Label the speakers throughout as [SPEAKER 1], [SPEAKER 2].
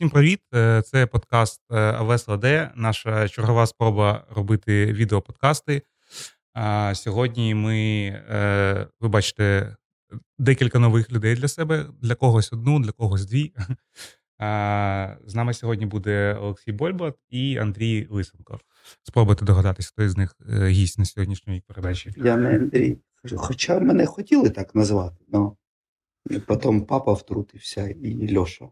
[SPEAKER 1] Всім привіт! Е, Це подкаст е, АВС ЛД, наша чергова спроба робити відеоподкасти. Сьогодні ми, е, ви бачите, декілька нових людей для себе, для когось одну, для когось дві. З нами сьогодні буде Олексій Больбат і Андрій Лисенко. Спробуйте догадатися, хто із них гість на сьогоднішній передачі.
[SPEAKER 2] Я не Андрій. Хоча мене хотіли так назвати, але потім папа втрутився і Льоша.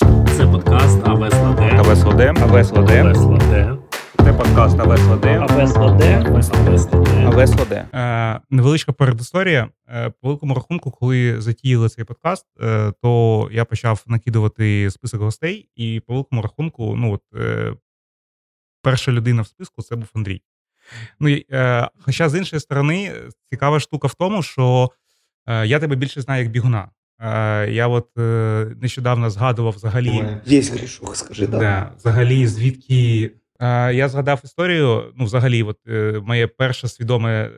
[SPEAKER 3] Це подкаст.
[SPEAKER 1] АВС ЛД, АВС ЛД.
[SPEAKER 3] АВСЛД.
[SPEAKER 1] Це подкаст АВС ЛД.
[SPEAKER 3] АВСЛД. АВСЛД.
[SPEAKER 1] АВС ЛД. Е, невеличка передісторія. Е, по великому рахунку, коли затіяли цей подкаст, е, то я почав накидувати список гостей, і по великому рахунку, ну от перша людина в списку це був Андрій. Ну, хоча з іншої сторони, цікава штука в тому, що я тебе більше знаю як бігуна. Е, я от е, нещодавно згадував взагалі.
[SPEAKER 2] Є грішок, скажи, да.
[SPEAKER 1] Да, взагалі, звідки. Е, я згадав історію. Ну, взагалі, от моє перше свідоме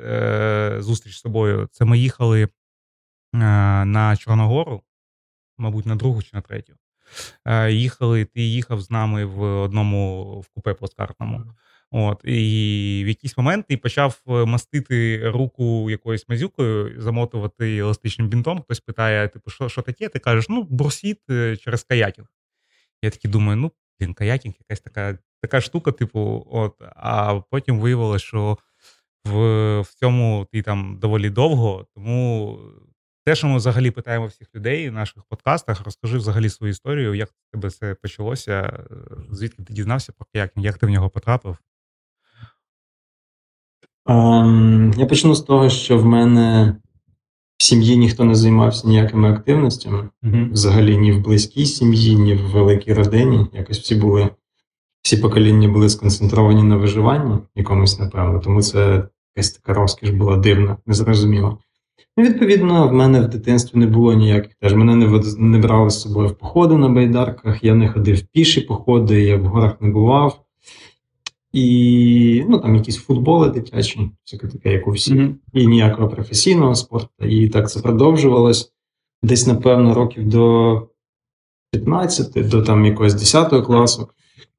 [SPEAKER 1] зустріч з тобою. Це ми їхали на Чорногору, мабуть, на другу чи на третю. Їхали, ти їхав з нами в одному в купе плацкартному. От, і в якийсь момент ти почав е, мастити руку якоюсь мазюкою, замотувати еластичним бінтом. Хтось питає, типу, що, що таке? Ти кажеш, ну, брусіт е, через каякінг. Я такий думаю, ну, блін, каякінг, якась така така штука, типу, от, а потім виявилося, що в, в цьому ти там доволі довго. Тому те, що ми взагалі питаємо всіх людей в наших подкастах, розкажи взагалі свою історію, як тебе це почалося, е, звідки ти дізнався про каякінг, як ти в нього потрапив.
[SPEAKER 4] Ем, Я почну з того, що в мене в сім'ї ніхто не займався ніякими активностями. Взагалі ні в близькій сім'ї, ні в великій родині. Якось всі були, всі покоління були сконцентровані на виживанні якомусь, напевно. Тому це якась така розкіш була дивна, незрозуміла. Ну, відповідно, в мене в дитинстві не було ніяких теж. Мене не, не брали з собою в походи на байдарках, я не ходив в піші походи, я в горах не бував. І ну, там якісь футболи дитячі, всяке таке, як у всіх і ніякого професійного спорту. І так це продовжувалось десь, напевно, років до 15, до там якогось 10 класу.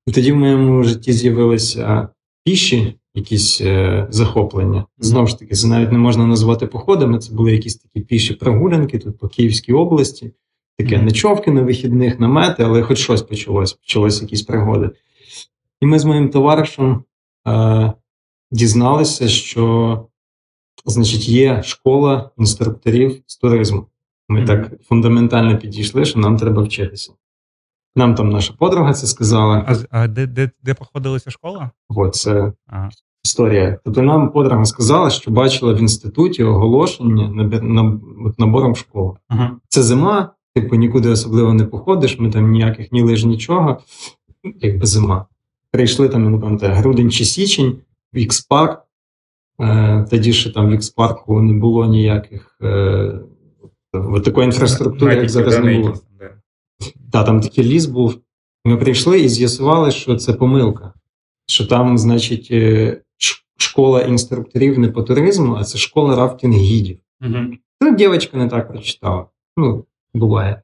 [SPEAKER 4] І тоді в моєму житті з'явилися піші, якісь е, захоплення. Знову ж таки, це навіть не можна назвати походами. Це були якісь такі піші прогулянки тут по Київській області, таке
[SPEAKER 1] Мгм.
[SPEAKER 4] ночовки на вихідних, намети, але хоч щось почалось, почалось якісь пригоди. І ми з моїм товаришем е, дізналися, що значить, є школа інструкторів з туризму. Ми
[SPEAKER 1] Мгм.
[SPEAKER 4] так фундаментально підійшли, що нам треба вчитися. Нам там наша подруга це сказала.
[SPEAKER 1] А, а де, де, де проходилася школа?
[SPEAKER 4] От це
[SPEAKER 1] Ага.
[SPEAKER 4] історія. Тобто нам подруга сказала, що бачила в інституті оголошення набір, набором в школу.
[SPEAKER 1] Ага.
[SPEAKER 4] Це зима, типу нікуди особливо не походиш, ми там ніяких ні лиж, нічого. Якби зима. Прийшли там, не пам'ятаю, грудень чи січень, в X-Park. Е, тоді ще там в X-Park не було ніяких е, такої інфраструктури, як зараз не було.
[SPEAKER 1] там.
[SPEAKER 4] Та, там такий ліс був. Ми прийшли і з'ясували, що це помилка. Що там, значить, е, школа інструкторів не по туризму, а це школа рафтинг-гідів.
[SPEAKER 1] Мгм.
[SPEAKER 4] Та дівчинка не так прочитала. Ну, буває.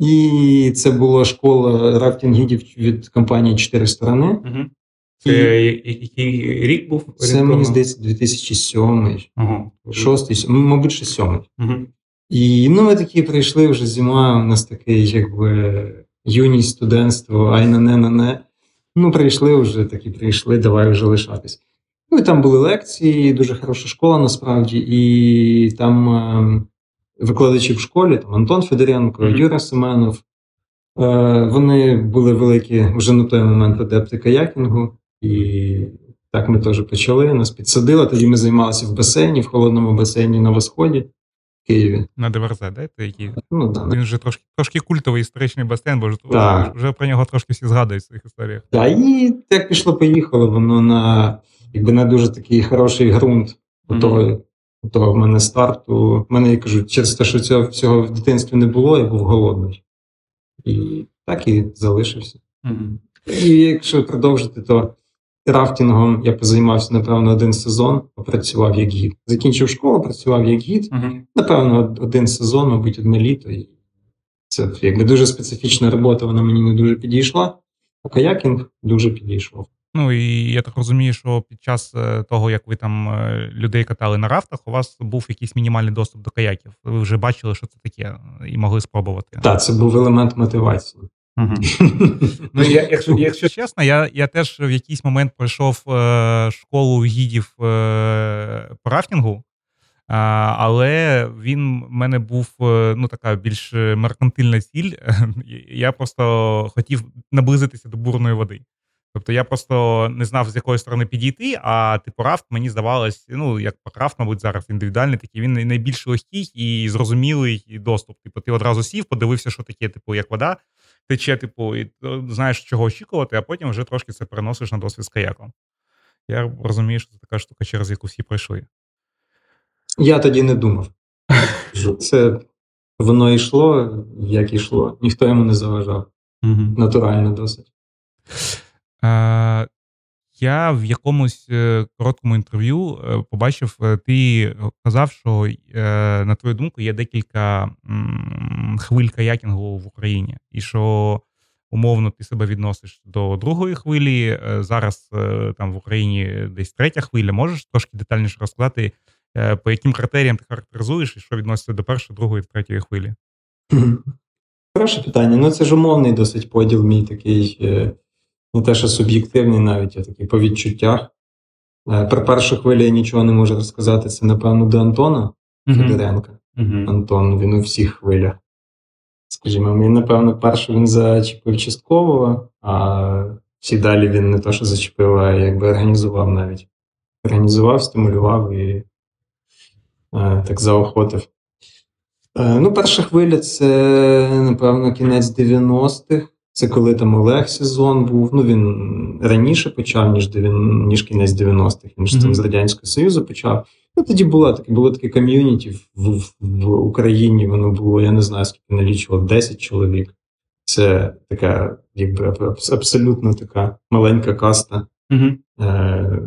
[SPEAKER 4] І це була школа рафтинг-гідів від компанії «Чотири сторони».
[SPEAKER 1] Мгм. Це який рік був?
[SPEAKER 4] Це, мені здається, 2007,
[SPEAKER 1] Ага.
[SPEAKER 4] 6, мабуть, ще 7.
[SPEAKER 1] Мгм.
[SPEAKER 4] І ну, ми такі прийшли вже зима, у нас такий, якби юність, студентство, ай на не на не. Ну, прийшли вже, такі прийшли, давай вже лишатись. Ну і там були лекції, дуже хороша школа насправді, і там ем, викладачі в школі, там Антон Федоренко,
[SPEAKER 1] Мгм.
[SPEAKER 4] Юра Семенов. Е, вони були великі вже на той момент адепти каякінгу, і так ми теж почали. Нас підсадили. Тоді ми займалися в басейні, в холодному басейні на восході в Києві.
[SPEAKER 1] На ДВРЗ, да? Це який?
[SPEAKER 4] Ну, да,
[SPEAKER 1] Він вже трошки, трошки культовий історичний басейн, бо вже,
[SPEAKER 4] Так.
[SPEAKER 1] вже про нього трошки всі згадують в своїх історіях.
[SPEAKER 4] Да, і так пішло-поїхало, воно на якби на дуже такий хороший ґрунт у
[SPEAKER 1] Мгм.
[SPEAKER 4] Того, у того в мене старту. В мене я кажу, через те, що цього всього в дитинстві не було, я був голодний. І так і залишився.
[SPEAKER 1] Мгм.
[SPEAKER 4] І якщо продовжити, то рафтингом я позаймався, напевно, один сезон, попрацював як гід. Закінчив школу, працював як гід.
[SPEAKER 1] Мгм.
[SPEAKER 4] Напевно, один сезон, мабуть, одне літо. І Це якби дуже специфічна робота, вона мені не дуже підійшла. А каякінг дуже підійшов.
[SPEAKER 1] Ну і я так розумію, що під час е, того, як ви там е, людей катали на рафтах, у вас був якийсь мінімальний доступ до каяків. Ви вже бачили, що це таке, і могли спробувати.
[SPEAKER 4] Так, це був елемент мотивації.
[SPEAKER 1] Угу. Ну, я, якщо, якщо чесно, я, я теж в якийсь момент пройшов е, школу гідів е, по рафтингу, а, але він в мене був е, ну, така більш меркантильна ціль. Я просто хотів наблизитися до бурної води. Тобто я просто не знав, з якої сторони підійти, а типу рафт мені здавалось, ну, як рафт, мабуть, зараз індивідуальний такий, він найбільш легкий і зрозумілий доступ. Типу, ти одразу сів, подивився, що таке, типу, як вода тече, типу, і е, знаєш, чого очікувати, а потім вже трошки це переносиш на досвід з каяком. Я розумію, що це така штука, через яку всі пройшли.
[SPEAKER 4] Я тоді не думав. що Це воно йшло, як йшло. Ніхто йому не заважав. Натурально досить.
[SPEAKER 1] Е, я в якомусь е, короткому інтерв'ю е, побачив, е, ти казав, що на твою думку є декілька хвиль каякінгу в Україні, і що умовно ти себе відносиш до другої хвилі. Зараз там в Україні десь третя хвиля. Можеш трошки детальніше розказати, по яким критеріям ти характеризуєш і що відноситься до першої, другої, третьої хвилі?
[SPEAKER 4] Хороше питання. Ну, це ж умовний досить поділ мій такий, не те, що суб'єктивний навіть, а такий по відчуттях. Е, Про першу хвилю я нічого не можу розказати. Це, напевно, до Антона Федоренка. Антон, він у всіх хвилях. Скажімо, він, напевно, першу він зачепив частково, а всі далі він не то, що зачепив, а якби організував навіть. Організував, стимулював і е, так заохотив. Е, ну, перша хвиля це, напевно, кінець 90-х. Це коли там Олег сезон був. Ну, він раніше почав, ніж, ніж кінець 90-х, він ж там з Радянського Союзу почав. Ну, тоді було таке, було таке ком'юніті в, в, в Україні. Воно було, я не знаю, скільки налічувало, 10 чоловік. Це така, якби абсолютно така маленька каста.
[SPEAKER 1] Угу.
[SPEAKER 4] Е,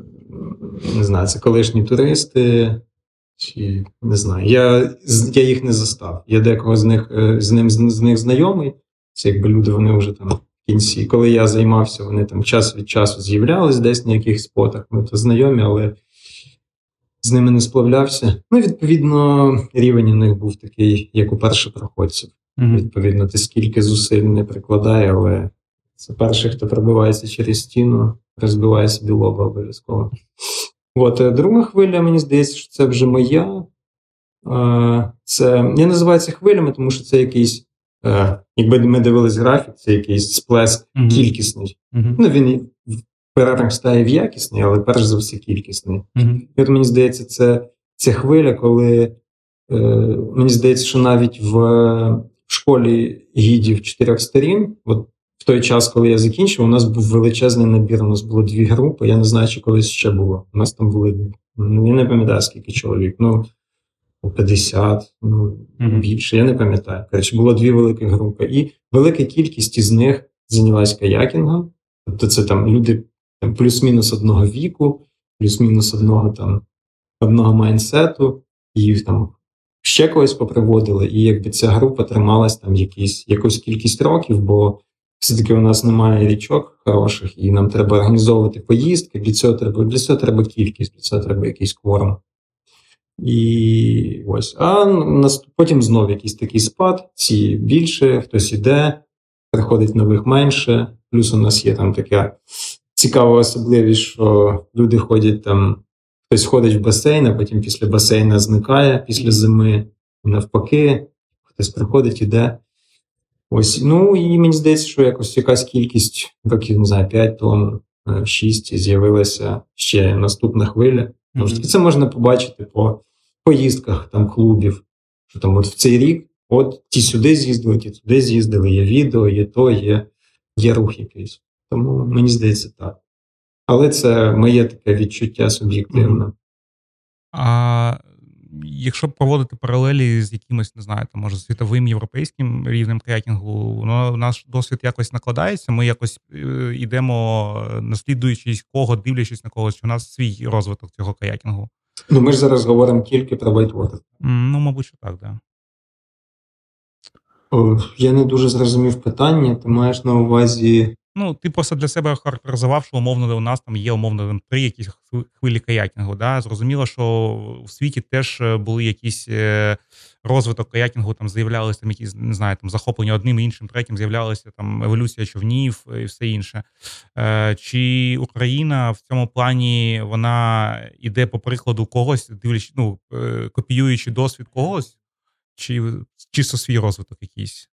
[SPEAKER 4] не знаю, це колишні туристи, чи не знаю. Я, я їх не застав. Я декого з них е, з ним з, з них знайомий. Це якби люди, вони вже там в кінці. Коли я займався, вони там час від часу з'являлись десь на якихось спотах. Ми то знайомі, але з ними не сплавлявся. Ну, відповідно, рівень у них був такий, як у першопроходців. Відповідно, ти скільки зусиль не прикладає, але це перший, хто пробивається через стіну, розбиває собі лоба обов'язково. От е, друга хвиля, мені здається, що це вже моя. Е, Це я називаю це хвилями, тому що це якийсь, якби ми дивились графік, це якийсь сплеск
[SPEAKER 1] Мгм.
[SPEAKER 4] кількісний.
[SPEAKER 1] Угу.
[SPEAKER 4] Ну, він переростає в якісний, але перш за все кількісний.
[SPEAKER 1] Угу.
[SPEAKER 4] І от мені здається, це, це хвиля, коли е, мені здається, що навіть в, в школі гідів чотирьох сторін, от в той час, коли я закінчив, у нас був величезний набір. У нас було дві групи. Я не знаю, чи колись ще було. У нас там були, ну, я не пам'ятаю, скільки чоловік. Ну, 50, ну
[SPEAKER 1] Мгм.
[SPEAKER 4] більше, я не пам'ятаю. Коротше, було дві великі групи. І велика кількість із них зайнялась каякінгом. Тобто це там люди там, плюс-мінус одного віку, плюс-мінус одного там одного майнсету, і там ще когось поприводили. І якби ця група трималась там якісь, якусь кількість років, бо все-таки у нас немає річок хороших, і нам треба організовувати поїздки. Для цього треба, для цього треба кількість, для цього треба якийсь кворум. І ось. А потім знов якийсь такий спад, ці більше, хтось іде, приходить нових менше. Плюс у нас є там така цікава особливість, що люди ходять там, хтось ходить в басейн, а потім після басейна зникає після зими, навпаки, хтось приходить, іде. Ось, ну і мені здається, що якось якась кількість років, не знаю, 5 тому, 6 з'явилася ще наступна хвиля. Тому що це можна побачити по поїздках там клубів. Що там от в цей рік, от ті сюди з'їздили, ті туди з'їздили, є відео, є то, є, є рух якийсь. Тому мені здається так. Але це моє таке відчуття суб'єктивне.
[SPEAKER 1] А якщо проводити паралелі з якимось, не знаю, там, може, світовим європейським рівнем каякінгу, ну, наш досвід якось накладається. Ми якось е, йдемо, наслідуючись кого, дивлячись на когось, у нас свій розвиток цього каякінгу.
[SPEAKER 4] Ну, ми ж зараз говоримо тільки про вайтвотер.
[SPEAKER 1] Ну, мабуть, що так, да.
[SPEAKER 4] О, я не дуже зрозумів питання. Ти маєш на увазі.
[SPEAKER 1] Ну, ти просто для себе характеризував, що умовно у нас там є умовно там, три якісь хвилі каякінгу. Да? Зрозуміло, що в світі теж е, були якісь е, розвиток каякінгу, там з'являлися там якісь, не знаю, там захоплення одним, і іншим, третім, з'являлася там еволюція човнів і все інше. Е, Чи Україна в цьому плані вона іде по прикладу когось, дивлячись, ну, копіюючи досвід когось, чи чисто свій розвиток якийсь?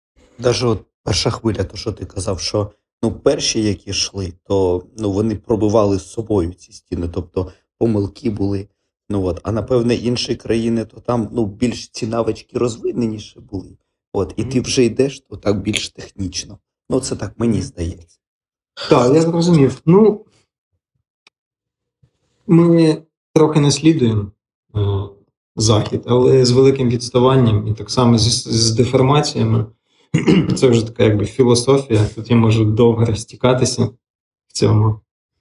[SPEAKER 2] От перша хвиля, то що ти казав, що ну, перші, які йшли, то ну, вони пробивали з собою ці стіни, тобто помилки були. Ну, от. А напевне, інші країни, то там ну, більш ці навички розвиненіші були. От, і ти вже йдеш, то так більш технічно. Ну, це так мені здається.
[SPEAKER 4] Так, я зрозумів. Ну, ми трохи наслідуємо е, захід, але з великим відставанням і так само з, з деформаціями. Це вже така якби філософія. Тут я можу довго розтікатися в цьому.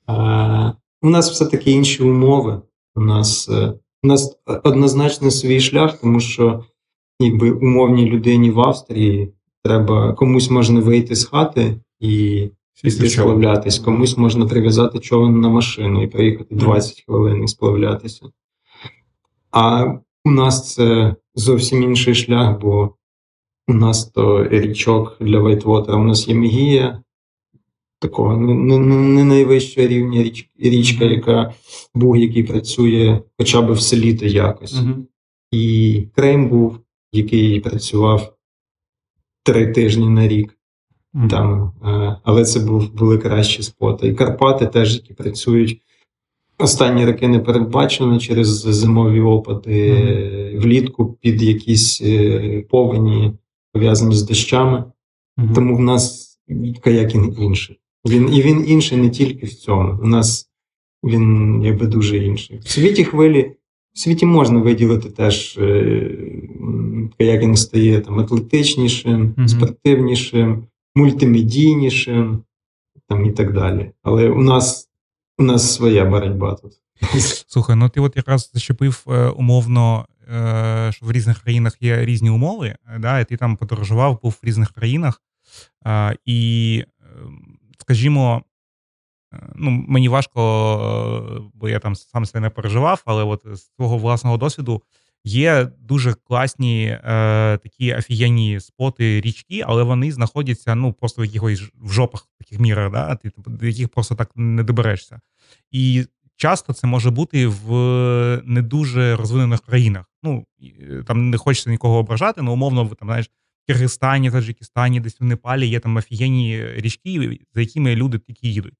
[SPEAKER 4] Е, у нас все-таки інші умови. У нас, е, у нас однозначно свій шлях, тому що якби умовній людині в Австрії треба комусь можна вийти з хати і сплавлятись, комусь можна прив'язати човен на машину і проїхати 20 хвилин і сплавлятися. А у нас це зовсім інший шлях, бо у нас то річок для вайтвотера, у нас є Мегія, такого не, не, не найвищого рівня річ, річка, яка буг, який працює хоча б в селі то якось.
[SPEAKER 1] Мгм.
[SPEAKER 4] І Крейм був, який працював три тижні на рік.
[SPEAKER 1] Мгм.
[SPEAKER 4] Там, е, але це був, були кращі споти. І Карпати теж, які працюють. Останні роки не передбачено через зимові опади е, влітку під якісь е, повені, пов'язані з дощами.
[SPEAKER 1] Мгм.
[SPEAKER 4] Тому в нас каякінг інший. Він, і він інший не тільки в цьому. У нас він якби дуже інший. В світі хвилі, в світі можна виділити теж е, каякінг стає там атлетичнішим,
[SPEAKER 1] Мгм.
[SPEAKER 4] спортивнішим, мультимедійнішим там, і так далі. Але у нас, у нас своя боротьба тут.
[SPEAKER 1] Слухай, ну ти от якраз зачепив е, умовно, що в різних країнах є різні умови, е, да, і ти там подорожував, був в різних країнах. Е, і, е, скажімо, е, ну, мені важко, е, бо я там сам себе не переживав, але от з свого власного досвіду є дуже класні е, такі офігенні споти річки, але вони знаходяться ну, просто в якихось в жопах таких мірах, да, ти, до яких просто так не доберешся. І часто це може бути в не дуже розвинених країнах. Ну е, там не хочеться нікого ображати, але умовно в там знаєш. в Киргизстані, Таджикистані, десь в Непалі є там офігенні річки, за якими люди тільки їдуть.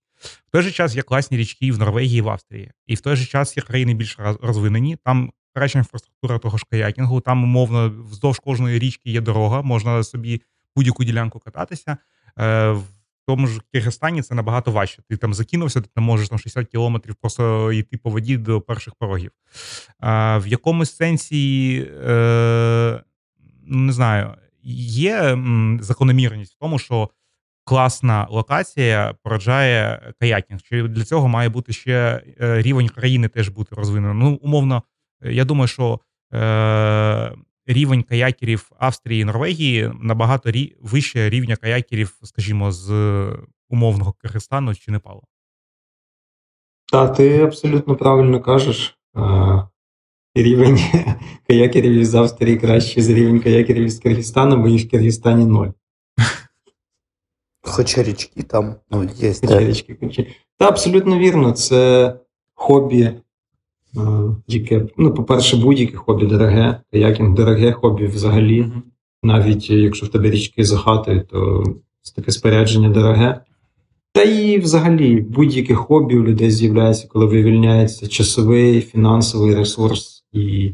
[SPEAKER 1] В той же час є класні річки в Норвегії, в Австрії. І в той же час є країни більш роз- розвинені. Там краща інфраструктура того ж каякінгу. Там, умовно, вздовж кожної річки є дорога, можна собі будь-яку ділянку кататися. Тому ж Киргизстані це набагато важче. Ти там закинувся, ти там можеш там 60 кілометрів просто йти по воді до перших порогів. А, в якомусь сенсі, е, ну, не знаю, є закономірність в тому, що класна локація породжає каякінг. Чи для цього має бути ще е, рівень країни теж бути розвинений? Ну, умовно, е, я думаю, що е, рівень каякерів Австрії і Норвегії набагато рі, вище рівня каякерів, скажімо, з умовного Киргизстану чи Непалу.
[SPEAKER 4] Та ти абсолютно правильно кажеш. Рівень каякерів із Австрії кращий за рівень каякерів із Киргизстану, бо їх в Киргизстані ноль.
[SPEAKER 2] Хоча річки там ну, є.
[SPEAKER 4] Річки кучі. Та абсолютно вірно, це хобі, яке, ну, по-перше, будь-яке хобі дороге, каякінг дороге хобі взагалі. Навіть якщо в тебе річки за хатою, то це таке спорядження дороге. Та і взагалі будь-яке хобі у людей з'являється, коли вивільняється часовий, фінансовий ресурс. І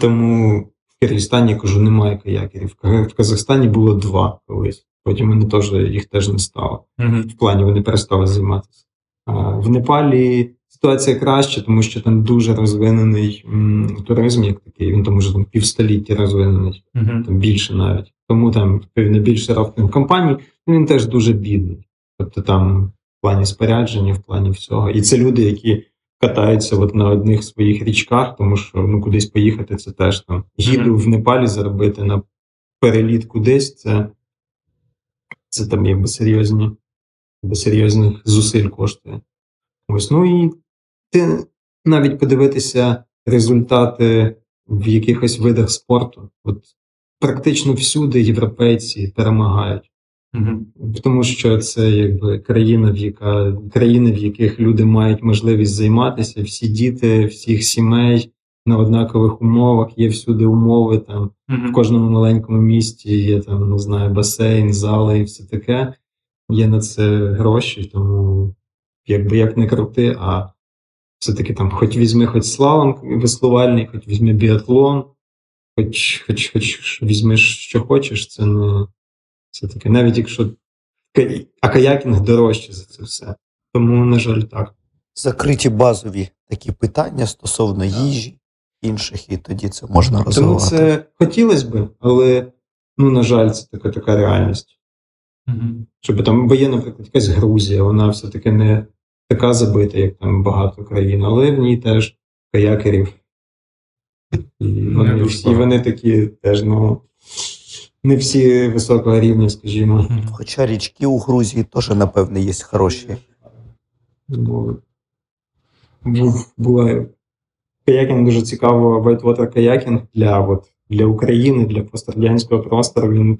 [SPEAKER 4] тому в Киргизстані, я кажу, немає каякерів. В Казахстані було два колись. Потім вони теж їх теж не стало. В плані вони перестали займатися. А в Непалі ситуація краща, тому що там дуже розвинений м, туризм, як такий. Він там уже там півстоліття розвинений там більше навіть. Тому там відповідно більше рафтинг компаній, ну, він теж дуже бідний. Тобто там в плані спорядження, в плані всього. І це люди, які катаються от на одних своїх річках, тому що ну кудись поїхати, це теж там гіду в Непалі заробити на переліт кудись, це, це там якби серйозні, якби серйозних зусиль коштує. Ось, ну і ти навіть подивитися результати в якихось видах спорту. От практично всюди європейці перемагають. Тому що це якби країна, в яка країни, в яких люди мають можливість займатися, всі діти, всіх сімей на однакових умовах, є всюди умови. Там в кожному маленькому місті є там, не знаю, басейн, зали і все таке. Є на це гроші, тому якби як не крути, а все-таки там хоч візьми хоч слалом веслувальний, хоч візьми біатлон, хоч, хоч, хоч візьмеш, що хочеш, це не це таке, навіть якщо а каякінг дорожче за це все. Тому, на жаль, так.
[SPEAKER 2] Закриті базові такі питання стосовно їжі інших, і тоді це можна
[SPEAKER 4] Тому це хотілося б, але ну, на жаль, це така така реальність. Щоб там, бо є, наприклад, якась Грузія, вона все-таки не така забита, як там багато країн, але в ній теж каякерів. І вони, всі, вони такі теж, ну, не всі високого рівня, скажімо.
[SPEAKER 2] Хоча річки у Грузії теж, напевне, є хороші.
[SPEAKER 4] Був, була каякінг дуже цікаво, whitewater каякінг для, от, для України, для пострадянського простору. Він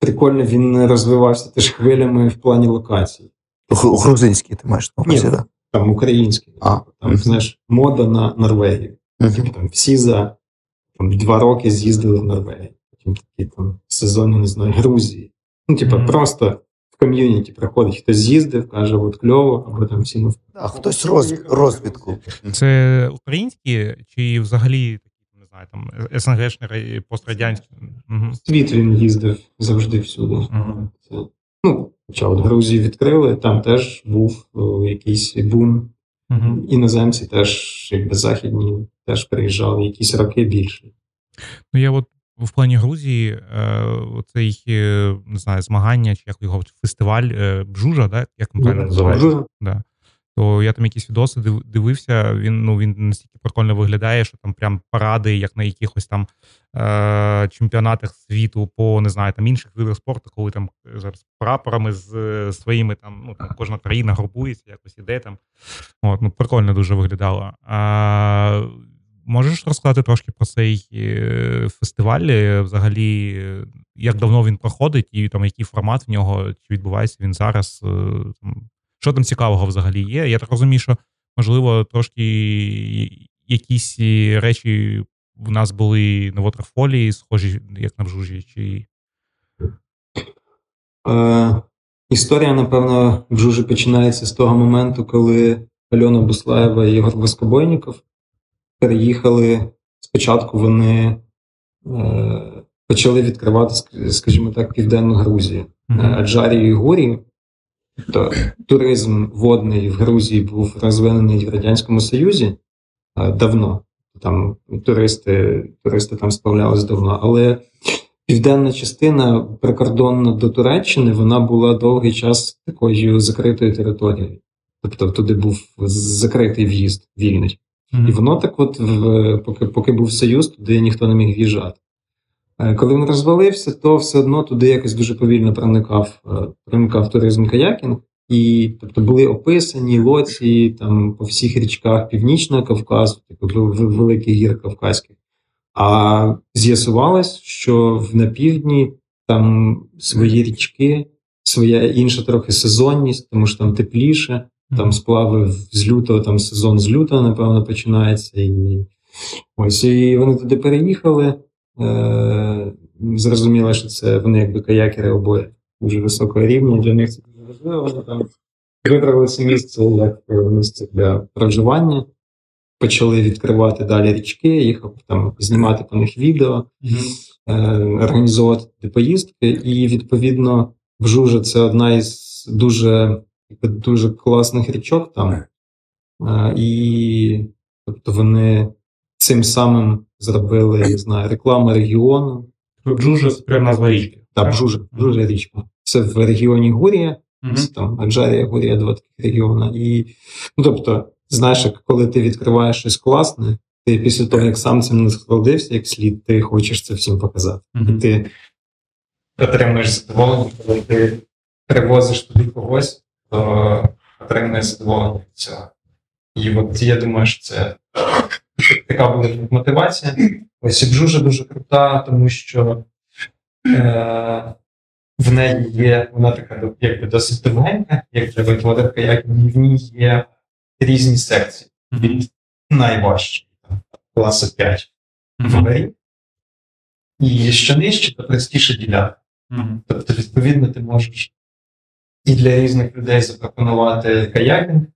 [SPEAKER 4] прикольно він розвивався теж хвилями в плані локацій.
[SPEAKER 2] Гру- Грузинські ти маєш на увазі, так?
[SPEAKER 4] Там український.
[SPEAKER 2] А,
[SPEAKER 4] Там, знаєш, мода на Норвегію.
[SPEAKER 2] Мгм.
[SPEAKER 4] Там всі за там, два роки з'їздили в Норвегію. Потім такі там сезони, не знаю, Грузії. Ну, типа,
[SPEAKER 1] Мгм.
[SPEAKER 4] просто в ком'юніті приходить, хтось з'їздив, каже, от кльово, або там всі ну,
[SPEAKER 2] А хтось роз, розвідку.
[SPEAKER 1] Це українські чи взагалі такі, не знаю, там СНГшні ра- пострадянські? Угу.
[SPEAKER 4] світ він їздив завжди всюди.
[SPEAKER 1] Угу.
[SPEAKER 4] Це, ну, хоча от Грузію відкрили, там теж був якийсь бум.
[SPEAKER 1] Угу.
[SPEAKER 4] Іноземці теж, якби західні, теж приїжджали якісь роки більше.
[SPEAKER 1] Ну, я от в плані Грузії, е, оцей, е, не знаю, змагання, чи як його фестиваль е, Бжужа, да? як він правильно називається? Да. То я там якісь відоси дивився. Він ну він настільки прикольно виглядає, що там прям паради, як на якихось там е- чемпіонатах світу по не знаю, там інших видах спорту, коли там е, зараз прапорами з е, своїми там, ну там кожна країна групується, якось іде там. От, ну прикольно дуже виглядало. А, можеш розказати трошки про цей е, фестиваль? Взагалі, як давно він проходить, і там який формат в нього, чи відбувається він зараз? Там, що там цікавого взагалі є? Я так розумію, що можливо трошки якісь речі в нас були на Waterfall, схожі, як на Бжужі, чи.
[SPEAKER 4] Е, історія, напевно, в Жужі починається з того моменту, коли Альона Буслаєва і Ігор Воскобойніков переїхали. Спочатку вони е, почали відкривати, скажімо так, Південну Грузію.
[SPEAKER 1] Мгм.
[SPEAKER 4] Е, Аджарію і Гурію. Тобто туризм водний в Грузії був розвинений в Радянському Союзі давно. Там туристи, туристи там справлялись давно. Але південна частина прикордонна до Туреччини, вона була довгий час такою закритою територією. Тобто туди був закритий в'їзд вільний. І воно так, от, в, поки, поки був Союз, туди ніхто не міг в'їжджати. Е, Коли він розвалився, то все одно туди якось дуже повільно проникав, е, проникав туризм каякінг. І тобто були описані лоції там по всіх річках Північного Кавказу, в- великих гір Кавказьких. А з'ясувалось, що в- на півдні там свої річки, своя інша трохи сезонність, тому що там тепліше, там сплави з лютого, там сезон з лютого, напевно, починається. І ось і вони туди переїхали. Е, зрозуміло, що це вони якби каякери обоє дуже високого рівня. Для них це дуже важливо. Вони там вибрали це місце як місце для проживання. Почали відкривати далі річки, їхав там знімати по них відео, е, організовувати поїздки. І відповідно в Жужа це одна із дуже, дуже класних річок там. Е, і тобто вони цим самим зробили, не знаю, рекламу регіону.
[SPEAKER 1] Бжужа це прям назва річки.
[SPEAKER 4] Так, Бжужа, Бжужа річка. Це в регіоні Гурія,
[SPEAKER 1] Мгм.
[SPEAKER 4] це там Аджарія, Гурія, два таких регіони. І, ну, тобто, знаєш, як коли ти відкриваєш щось класне, ти після того, як сам цим насолодився як слід, ти хочеш це всім показати.
[SPEAKER 1] Мгм.
[SPEAKER 4] І ти отримуєш задоволення, коли ти привозиш туди когось, то отримуєш задоволення від цього. І от я думаю, що це така буде мотивація. Ось і Бжужа дуже крута, тому що е, в неї є, вона така якби досить довгенька, як для викладачка, як в ній є різні секції від найважчої, класу 5 вгорі. І що нижче, то простіше ділянка. Тобто, відповідно, ти можеш і для різних людей запропонувати каякінг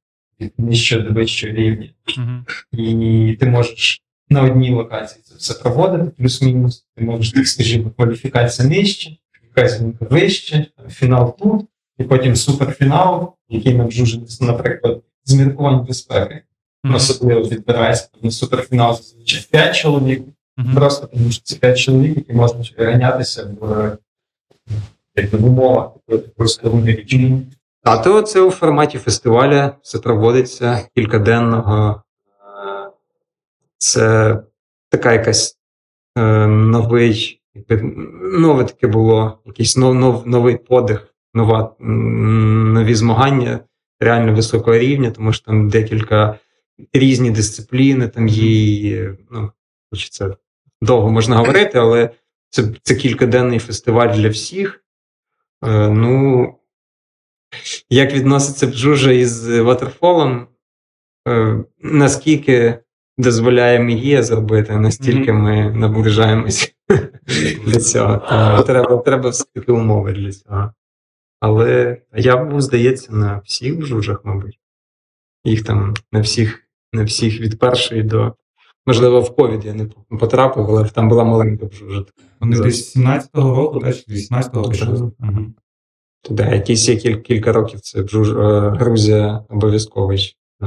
[SPEAKER 4] нижчого до вищого рівня. І ти можеш на одній локації це все проводити, плюс-мінус. Ти можеш, так скажімо, кваліфікація нижче, якась гонка вище, фінал тут, і потім суперфінал, який нам вже, наприклад, з міркувань безпеки.
[SPEAKER 1] Мгм.
[SPEAKER 4] Особливо відбирається на суперфінал зазвичай 5 чоловік,
[SPEAKER 1] Мгм.
[SPEAKER 4] просто тому що це 5 чоловік, які можуть ганятися в, в умовах розкривної річки. А то це у форматі фестиваля все проводиться кількаденного. Це така якась е, новий, нове таке було, якийсь нов, нов, новий подих, нова, нові змагання реально високого рівня, тому що там декілька різні дисципліни, там є, ну, це довго можна говорити, але це, це кількаденний фестиваль для всіх. Е, ну, як відноситься Бжужа із ватерфолом, наскільки дозволяє Мігія зробити, настільки ми наближаємось до цього. Треба, треба все-таки умови для цього. Але я був, здається, на всіх бжужах, мабуть. Їх там на всіх, на всіх від першої до. Можливо, в ковід я не потрапив, але там була маленька бжужа.
[SPEAKER 1] Вони десь 17-го року, так, 18-го почали.
[SPEAKER 4] Туди якісь є кіль, кілька років це е, Грузія обов'язковий. е,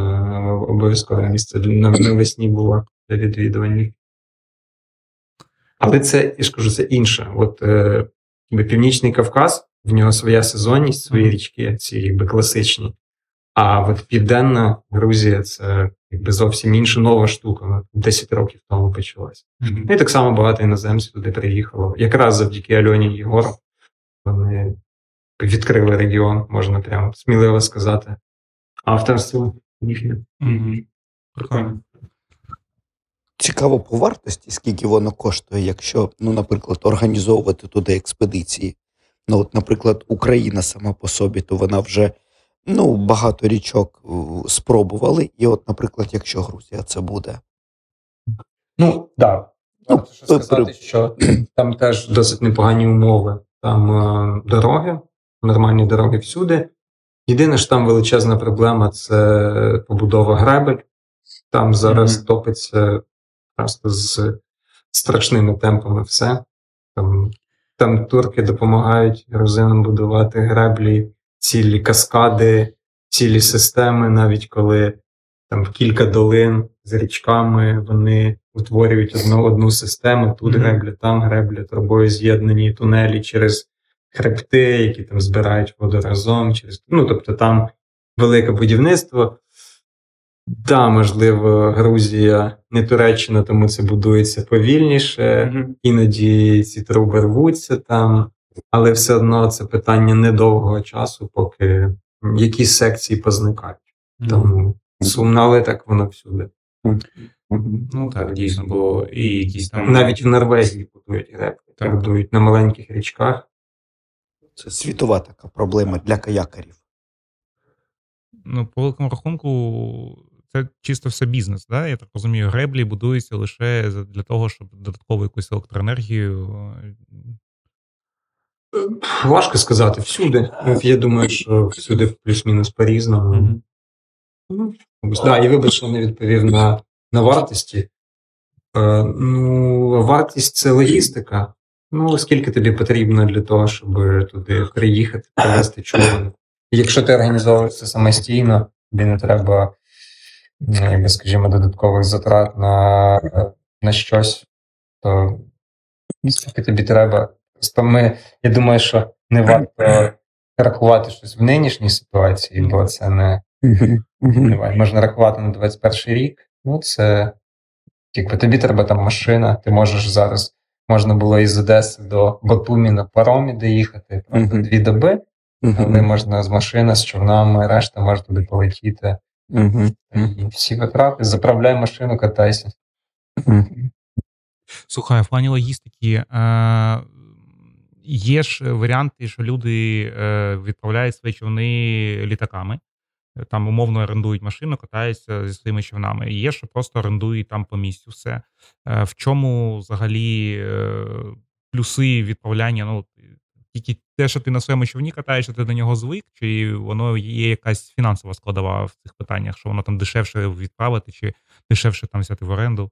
[SPEAKER 4] Обов'язкове місце навесні було для відвідування. Але це, я ж кажу, це інше. От е, Північний Кавказ, в нього своя сезонність, свої річки, ці якби класичні. А от Південна Грузія це якби зовсім інша нова штука. Вона 10 років тому почалась. Ну і так само багато іноземців туди приїхало. Якраз завдяки Альоні Єгору вони відкрили регіон, можна прямо сміливо сказати. Авторство їхнє.
[SPEAKER 1] Прикольно.
[SPEAKER 2] Цікаво по вартості, скільки воно коштує, якщо, ну, наприклад, організовувати туди експедиції. Ну, от, наприклад, Україна сама по собі, то вона вже ну, багато річок е, спробували. І от, наприклад, якщо Грузія це буде.
[SPEAKER 4] Ну, так.
[SPEAKER 2] Ну,
[SPEAKER 4] Варто ще сказати, що там теж досить непогані умови. Там е, дороги, нормальні дороги всюди. Єдине, що там величезна проблема це побудова гребель. Там зараз
[SPEAKER 1] Мгм.
[SPEAKER 4] топиться просто з страшними темпами все. Там, там турки допомагають грузинам будувати греблі, цілі каскади, цілі системи, навіть коли там кілька долин з річками вони утворюють одну, одну систему, тут
[SPEAKER 1] Мгм.
[SPEAKER 4] гребля, там гребля, трубою з'єднані тунелі через хребти, які там збирають воду разом. Через... Ну, тобто там велике будівництво. Да, можливо, Грузія, не Туреччина, тому це будується повільніше.
[SPEAKER 1] Мгм.
[SPEAKER 4] Іноді ці труби рвуться там, але все одно це питання недовгого часу, поки якісь секції позникають. Тому сумно, але так воно всюди.
[SPEAKER 1] Ну так, дійсно, бо і якісь там.
[SPEAKER 4] Навіть в Норвегії будують
[SPEAKER 1] Так.
[SPEAKER 4] будують на маленьких річках.
[SPEAKER 2] Це світова така проблема для каякарів.
[SPEAKER 1] Ну, по великому рахунку, це чисто все бізнес, да? Я так розумію, греблі будуються лише для того, щоб додаткову якусь електроенергію. е,
[SPEAKER 4] Важко сказати всюди. Я думаю, що всюди плюс-мінус по-різному. Ну, да, і вибач, що не відповів на, на вартості. Е, ну, вартість це логістика. Ну, скільки тобі потрібно для того, щоб туди приїхати, привезти човен. Якщо ти організовуєш це самостійно, тобі не треба, е, якби, скажімо, додаткових затрат на, на щось, то ну, скільки тобі треба. Просто ми, я думаю, що не варто рахувати щось в нинішній ситуації, бо це не, не варто. можна рахувати на 21 рік. Ну, це
[SPEAKER 5] Якби тобі треба там машина, ти можеш зараз, можна було із Одеси до Батумі на паромі доїхати, правда, дві доби, але можна з машини, з човнами, решта може туди полетіти. І всі витрати, заправляй машину, катайся.
[SPEAKER 1] Слухай, в плані логістики е, є ж варіанти, що люди е, відправляють свої човни літаками. Там умовно орендують машину, катаються зі своїми човнами. І є, що просто орендують там по місцю все. Е, в чому взагалі е, плюси відправляння? Ну, тільки те, що ти на своєму човні катаєшся, ти до нього звик, чи воно є якась фінансова складова в цих питаннях, що воно там дешевше відправити, чи дешевше там взяти в оренду?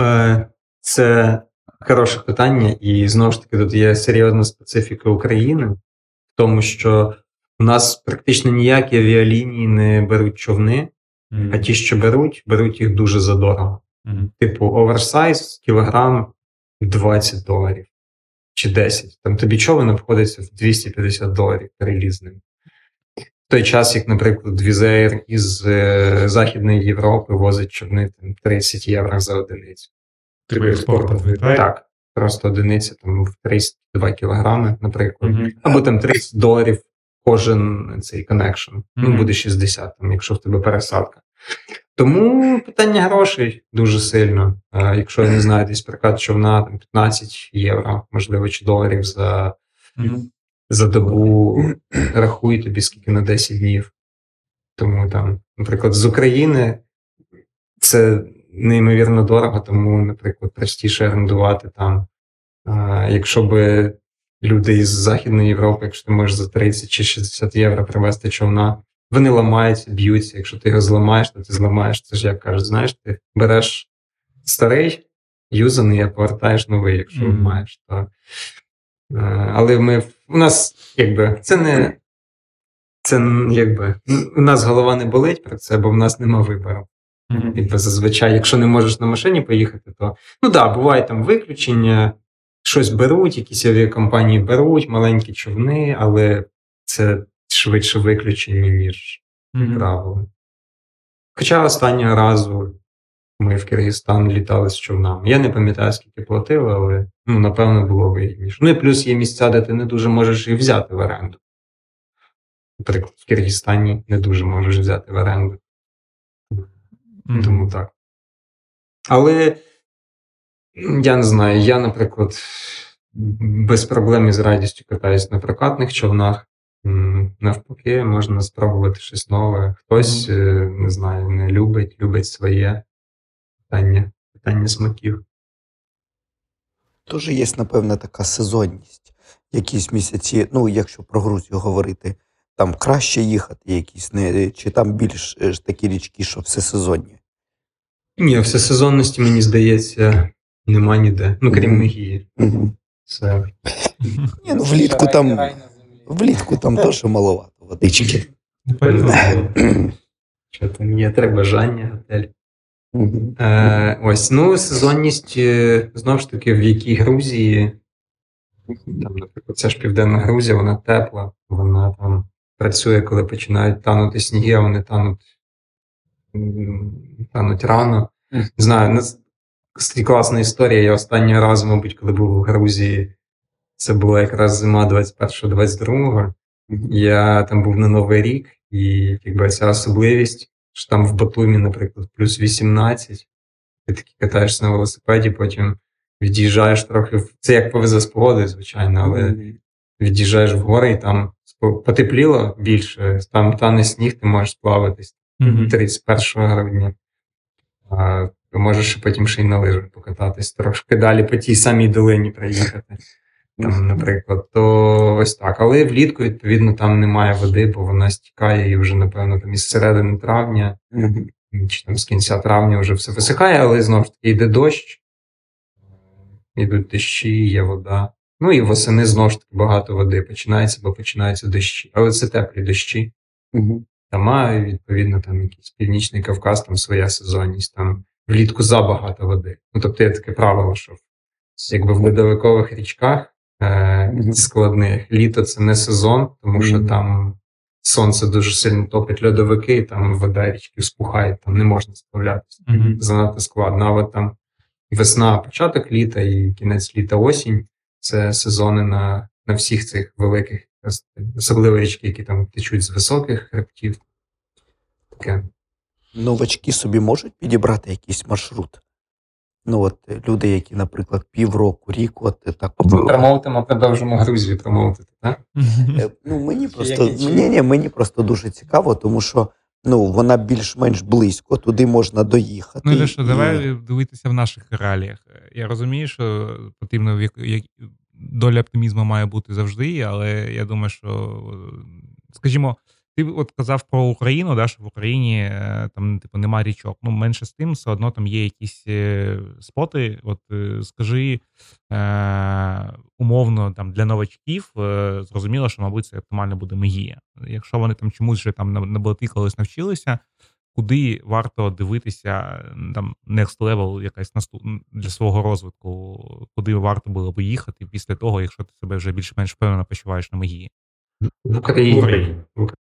[SPEAKER 4] Е, Це хороше питання, і знову ж таки, тут є серйозна специфіка України, в тому, що у нас практично ніякі авіалінії не беруть човни, а ті, що беруть, беруть їх дуже задорого.
[SPEAKER 1] Мгм.
[SPEAKER 4] Типу, оверсайз, кілограм 20 доларів чи 10. Там тобі човен обходиться в 250 доларів переліт з ним. В той час, як, наприклад, Wizz Air із е, Західної Європи возить човни там, 30 євро за одиницю.
[SPEAKER 1] Типу вилітає?
[SPEAKER 4] Так, просто одиниця там в 32 кілограми, наприклад.
[SPEAKER 1] Мгм.
[SPEAKER 4] Або там 30 доларів кожен цей connection. Ну, буде 60, там, якщо в тебе пересадка. Тому питання грошей дуже сильно. А, якщо я не знаю, десь прокат човна там 15 євро, можливо, чи доларів за,
[SPEAKER 1] Мгм.
[SPEAKER 4] за добу, рахуй тобі скільки на 10 днів. Тому там, наприклад, з України це неймовірно дорого, тому, наприклад, простіше орендувати там. А, якщо би люди із Західної Європи, якщо ти можеш за 30 чи 60 євро привезти човна, вони ламаються, б'ються. Якщо ти його зламаєш, то ти зламаєш. Це ж як кажуть, знаєш, ти береш старий, юзаний, а повертаєш новий, якщо
[SPEAKER 1] Мгм.
[SPEAKER 4] маєш. То, е, але ми у нас якби це не. Це якби у нас голова не болить про це, бо в нас нема вибору.
[SPEAKER 1] Мгм.
[SPEAKER 4] Якби зазвичай, якщо не можеш на машині поїхати, то ну да, буває там виключення, щось беруть, якісь авіакомпанії беруть, маленькі човни, але це швидше виключення, ніж
[SPEAKER 1] Мгм.
[SPEAKER 4] правило. Хоча останнього разу ми в Киргизстан літали з човнами. Я не пам'ятаю, скільки платили, але ну, напевно було вигідніше. Ну і плюс є місця, де ти не дуже можеш їх взяти в оренду. Наприклад, в Киргизстані не дуже можеш взяти в оренду.
[SPEAKER 1] Мгм.
[SPEAKER 4] Тому так. Але я не знаю, я, наприклад, без проблем і з радістю катаюсь на прокатних човнах. Навпаки, можна спробувати щось нове. Хтось, е, не знаю, не любить, любить своє питання, питання смаків.
[SPEAKER 2] Теж є, напевне, така сезонність. Якісь місяці, ну, якщо про Грузію говорити, там краще їхати, якісь не чи там більш е, такі річки, що все сезонні.
[SPEAKER 4] Ні, всесезонності, мені здається, нема ніде. Ну, крім Мегії. Це
[SPEAKER 2] Ні, ну влітку там влітку там теж маловато водички.
[SPEAKER 4] що там є, треба бажання, готель. Е, ось, ну, сезонність, е, знову ж таки, в якій Грузії, там, наприклад, ця ж Південна Грузія, вона тепла, вона там працює, коли починають танути сніги, а вони тануть, тануть рано. Не Знаю, класна історія. Я останній раз, мабуть, коли був у Грузії, це була якраз зима 21-22. Я там був на Новий рік, і якби ця особливість, що там в Батумі, наприклад, плюс 18, ти таки катаєшся на велосипеді, потім від'їжджаєш трохи. в- Це як повезе з погодою, звичайно, але від'їжджаєш в гори і там потепліло більше, там тане сніг, ти можеш сплаватись
[SPEAKER 1] Мгм.
[SPEAKER 4] 31 грудня. А, ти можеш потім ще й на лижах покататись, трошки далі по тій самій долині проїхати. Там, наприклад, то ось так. Але влітку, відповідно, там немає води, бо вона стікає і вже, напевно, там із середини травня, чи там з кінця травня вже все висихає, але знову ж таки йде дощ, йдуть дощі, є вода. Ну і восени знову ж таки багато води починається, бо починаються дощі. Але це теплі дощі.
[SPEAKER 2] Мгм.
[SPEAKER 4] Там, відповідно, там якийсь північний Кавказ, там своя сезонність, там влітку забагато води. Ну, тобто є таке правило, що якби в ледовикових річках е, складних літо це не сезон, тому що там сонце дуже сильно топить льодовики, і там вода річки вспухає, там не можна справлятися. Занадто складно. А от там весна, початок літа і кінець літа, осінь це сезони на, на всіх цих великих, особливо річки, які там течуть з високих хребтів. Таке.
[SPEAKER 2] Новачки собі можуть підібрати якийсь маршрут. Ну, от е, люди, які, наприклад, півроку, рік, от е, так.
[SPEAKER 6] Промовтимо, продовжимо
[SPEAKER 4] Грузію промовити, так?
[SPEAKER 2] Е, Ну, мені просто, ні, ні, мені просто дуже цікаво, тому що ну, вона більш-менш близько, туди можна доїхати.
[SPEAKER 1] Ну, і що,
[SPEAKER 2] і-
[SPEAKER 1] давай дивитися в наших реаліях. Я розумію, що потрібно в як- як- доля оптимізму має бути завжди, але я думаю, що, скажімо, ти от казав про Україну, да, що в Україні е, там, типу, нема річок. Ну, менше з тим, все одно там є якісь е, споти. От е, скажи е, умовно там для новачків, е, зрозуміло, що, мабуть, це оптимально буде Мегія. Якщо вони там чомусь вже там на, на болоті колись навчилися, куди варто дивитися там next level, якась наступ для свого розвитку, куди варто було би їхати після того, якщо ти себе вже більш-менш впевнено почуваєш на Мегії.
[SPEAKER 4] В Україні.
[SPEAKER 1] В Україні.
[SPEAKER 4] В Україні.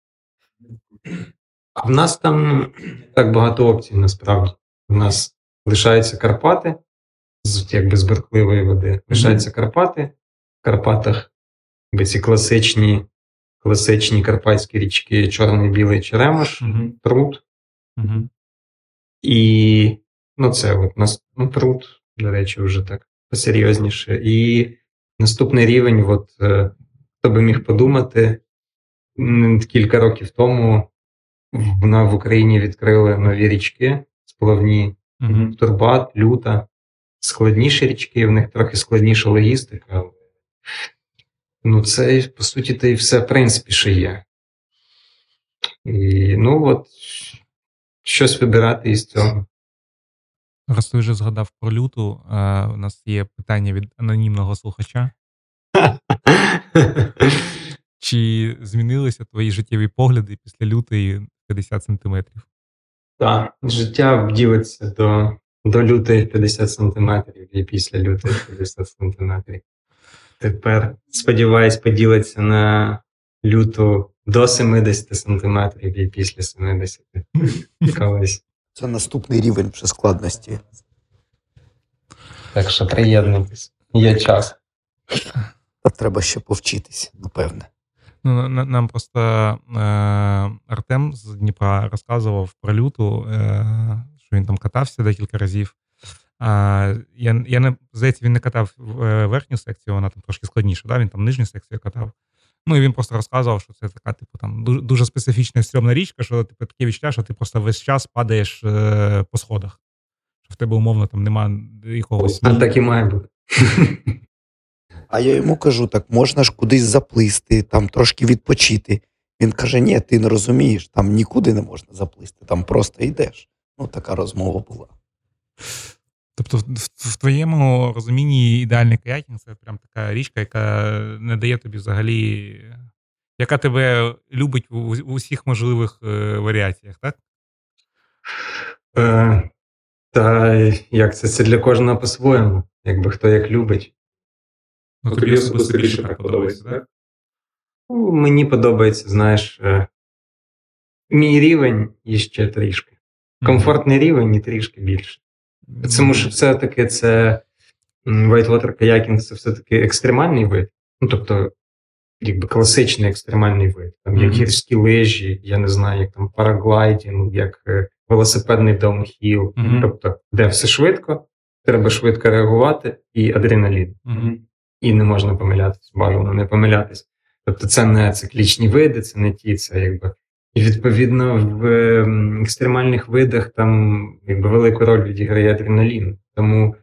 [SPEAKER 4] А в нас там так багато опцій насправді. У нас лишаються Карпати, з якби з бурхливої води. Лишаються Карпати. В Карпатах якби ці класичні, класичні карпатські річки Чорний Білий Черемош.
[SPEAKER 1] Угу.
[SPEAKER 4] І ну, це от нас ну, Прут, до речі, вже так посерйозніше. І наступний рівень, от е, хто би міг подумати, кілька років тому вона в Україні відкрили нові річки, сплавні
[SPEAKER 1] Угу.
[SPEAKER 4] Турбат, Люта, складніші річки, в них трохи складніша логістика. Ну, це, по суті, то і все, в принципі, ще є. І, ну, от, щось вибирати із цього.
[SPEAKER 1] Раз ти вже згадав про люту, е, у нас є питання від анонімного слухача. Чи змінилися твої життєві погляди після лютої 50 сантиметрів?
[SPEAKER 4] Так, життя ділиться до, до лютої 50 сантиметрів і після лютої 50 сантиметрів. Тепер, сподіваюсь, поділиться на люту до 70 сантиметрів і після 70 колись.
[SPEAKER 2] Це наступний рівень вже складності.
[SPEAKER 6] Так що приєднуйтесь. Є час.
[SPEAKER 2] Та треба ще повчитись, напевне.
[SPEAKER 1] Ну, нам просто е, Артем з Дніпра розказував про люту, е, що він там катався декілька разів. А, я, я не здається, він не катав е, верхню секцію, вона там трошки складніша, да? він там нижню секцію катав. Ну і він просто розказував, що це така, типу, там дуже, дуже специфічна стрьомна річка, що типу, таке відчуття, що ти просто весь час падаєш е, по сходах. Що в тебе умовно там нема якогось.
[SPEAKER 4] А так і має бути.
[SPEAKER 2] А я йому кажу: так можна ж кудись заплисти, там трошки відпочити. Він каже: ні, ти не розумієш, там нікуди не можна заплисти, там просто йдеш. Ну, така розмова була.
[SPEAKER 1] Тобто, в, в- в твоєму розумінні ідеальний каякінг це прям така річка, яка не дає тобі взагалі, яка тебе любить у, у усіх можливих е, варіаціях, так?
[SPEAKER 4] Е, та як це? Це для кожного по-своєму, якби хто як любить.
[SPEAKER 1] Ну, тобі особисто більше так подобається, так?
[SPEAKER 4] Ну, мені подобається, знаєш, е, мій рівень і ще трішки. Комфортний рівень і трішки більше. Тому що все-таки це whitewater kayaking це все-таки екстремальний вид. Ну, тобто, якби класичний екстремальний вид. Там є гірські лижі, я не знаю, як там параглайдінг, як е, велосипедний даунхіл. Тобто, де все швидко, треба швидко реагувати, і адреналін. І не можна помилятися, бажано не помилятися. Тобто, це не циклічні види, це не ті, це якби. І відповідно в ем, екстремальних видах там якби велику роль відіграє адреналін. Тому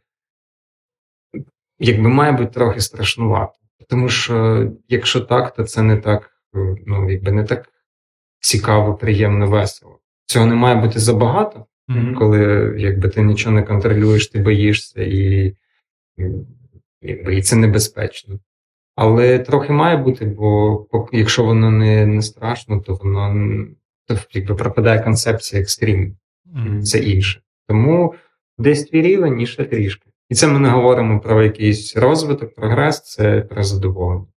[SPEAKER 4] якби має бути трохи страшнувато. Тому що якщо так, то це не так, е, ну якби не так цікаво, приємно, весело. Цього не має бути забагато,
[SPEAKER 1] Мгм.
[SPEAKER 4] коли якби ти нічого не контролюєш, ти боїшся, і, якби, і це небезпечно. Але трохи має бути, бо якщо воно не, не страшно, то воно то, якби пропадає концепція екстріму.
[SPEAKER 1] Мгм.
[SPEAKER 4] Це інше. Тому десь твій рівень і ще трішки. І це ми не говоримо про якийсь розвиток, прогрес, це про задоволення.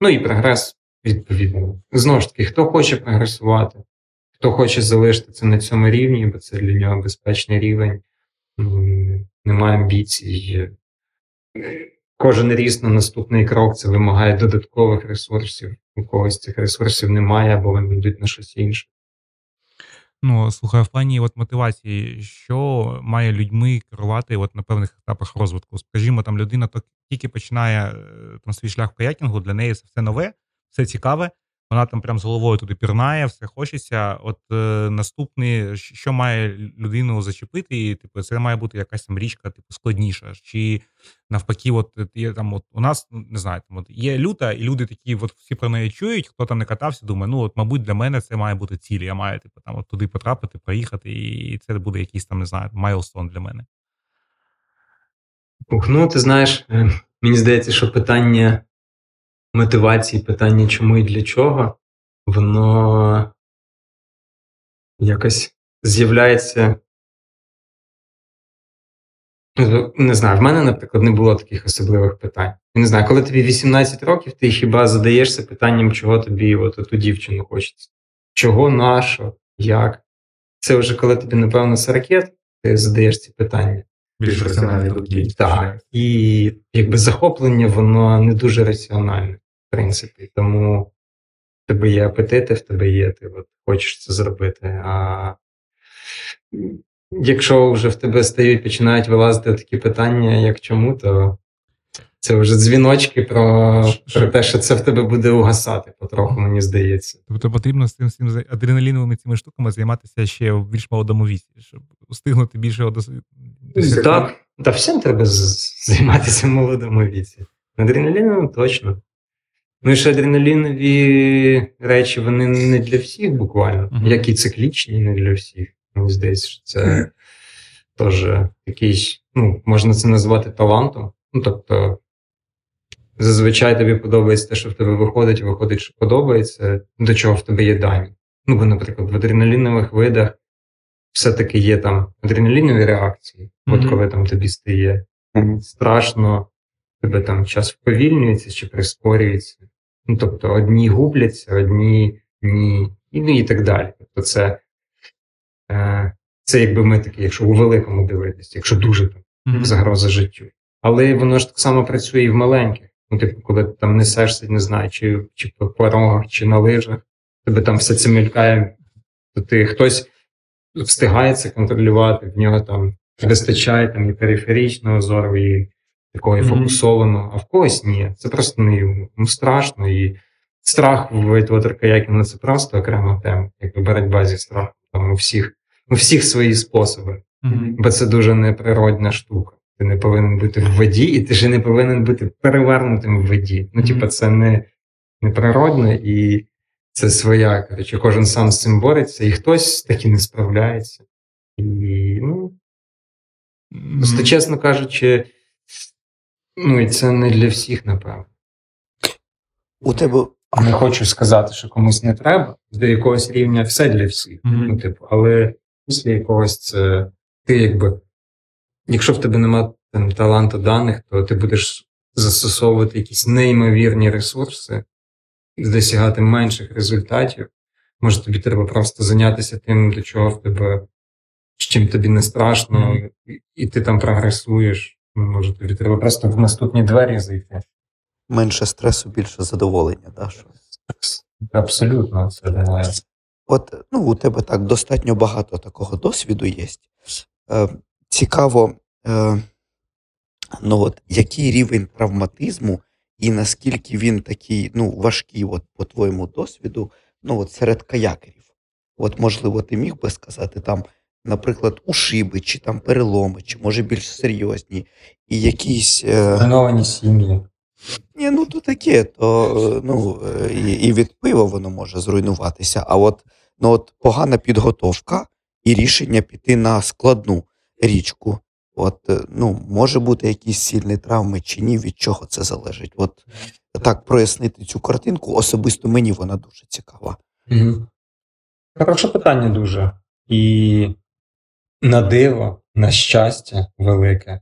[SPEAKER 4] Ну і прогрес відповідно. Знову ж таки, хто хоче прогресувати, хто хоче залишити це на цьому рівні, бо це для нього безпечний рівень, м, немає амбіцій. Кожен ріст на наступний крок це вимагає додаткових ресурсів. У когось цих ресурсів немає, або вони йдуть на щось інше.
[SPEAKER 1] Ну, слухай, в плані от мотивації, що має людьми керувати от на певних етапах розвитку? Скажімо, там людина тільки починає е, там свій шлях в каякінгу, для неї це все нове, все цікаве. Вона там прям з головою туди пірнає, все хочеться. От е, наступний, що має людину зачепити, і типу, це має бути якась там річка, типу, складніша. Чи навпаки, от е, є там, от у нас ну, не знаю, там от є люта, і люди такі, от всі про неї чують. Хто там не катався, думає, ну от, мабуть, для мене це має бути ціль. Я маю типу там от туди потрапити, проїхати, і це буде якийсь там, не знаю, майлстон для мене.
[SPEAKER 4] Ну, ти знаєш, е, мені здається, що питання мотивації, питання чому і для чого, воно якось з'являється. Ну, Не знаю, в мене, наприклад, не було таких особливих питань. Я не знаю, коли тобі 18 років, ти хіба задаєшся питанням, чого тобі от ту дівчину хочеться? Чого, нащо, як? Це вже коли тобі, напевно, 40, ти задаєш ці питання.
[SPEAKER 1] Більш раціональний підхід.
[SPEAKER 4] Так. І якби захоплення, воно не дуже раціональне, принципі. Тому в тебе є апетити, в тебе є, ти от хочеш це зробити. А якщо вже в тебе стають, починають вилазити такі питання, як чому, то це вже дзвіночки про, про те, що це в тебе буде угасати потроху, мені здається.
[SPEAKER 1] Тобто потрібно з цим, цим адреналіновими цими штуками займатися ще в більш молодому віці, щоб встигнути більше досягти.
[SPEAKER 4] Так, та всім треба займатися в молодому віці. Адреналіном точно. Ну і ще адреналінові речі, вони не для всіх буквально,
[SPEAKER 1] Мгм.
[SPEAKER 4] як і циклічні, не для всіх. Мені здається, що це теж якийсь, ну, можна це назвати талантом. Ну, тобто, зазвичай тобі подобається те, що в тебе виходить, виходить, що подобається, до чого в тебе є дані. Ну, бо, наприклад, в адреналінових видах все-таки є там адреналінові реакції. От коли там тобі стає страшно, тебе там час вповільнюється чи прискорюється. Ну, тобто одні губляться, одні ні, і, ну, і так далі. Тобто це, е, це якби ми такі, якщо у великому дивитися, якщо дуже там
[SPEAKER 1] Мгм.
[SPEAKER 4] загроза життю. Але воно ж так само працює і в маленьких. Ну, типу, коли ти там несешся, не знаю, чи, чи по порогах, чи на лижах, тебе там все це мелькає, то ти хтось встигає це контролювати, в нього там вистачає там і периферичного зору, і такого і
[SPEAKER 1] Мгм.
[SPEAKER 4] фокусованого, а в когось ні. Це просто не йому. Ну, страшно. І страх в Whitewater каякінгу це просто окрема тема, якби боротьба зі страхом. Там у всіх, у всіх свої способи
[SPEAKER 1] Мгм.
[SPEAKER 4] бо це дуже неприродна штука. Ти не повинен бути в воді, і ти ж не повинен бути перевернутим в воді. Ну, типа, це не, неприродно і це своя. Коротше, кожен сам з цим бореться, і хтось таки не справляється. І, ну, просто, чесно кажучи, ну, і це не для всіх, напевно.
[SPEAKER 2] У тебе
[SPEAKER 4] Не хочу сказати, що комусь не треба. До якогось рівня все для всіх.
[SPEAKER 1] Мгм.
[SPEAKER 4] Ну, типу, але після якогось це ти якби. Якщо в тебе нема там, таланту даних, то ти будеш застосовувати якісь неймовірні ресурси, досягати менших результатів. Може, тобі треба просто зайнятися тим, до чого в тебе, з чим тобі не страшно,
[SPEAKER 1] Мгм.
[SPEAKER 4] і, і ти там прогресуєш. Може, тобі треба просто в наступні двері зайти.
[SPEAKER 2] менше стресу, більше задоволення. Да? що?
[SPEAKER 4] Абсолютно, це думаю.
[SPEAKER 2] От ну, у тебе так достатньо багато такого досвіду є. Е, цікаво, е, ну, от, який рівень травматизму і наскільки він такий ну, важкий, от, по твоєму досвіду, ну, от, серед каякерів. От, можливо, ти міг би сказати, там, наприклад, ушиби, чи там переломи, чи може більш серйозні, і якісь. Е,
[SPEAKER 7] Зруйновані сім'ї.
[SPEAKER 2] ні, ну то таке, то е, ну, е, і, і від пива воно може зруйнуватися. А от, ну, от погана підготовка і рішення піти на складну річку. От, ну, може бути якісь сильні травми чи ні, від чого це залежить. От так прояснити цю картинку, особисто мені вона дуже цікава.
[SPEAKER 4] Угу. Хороше питання дуже. І на диво, на щастя велике.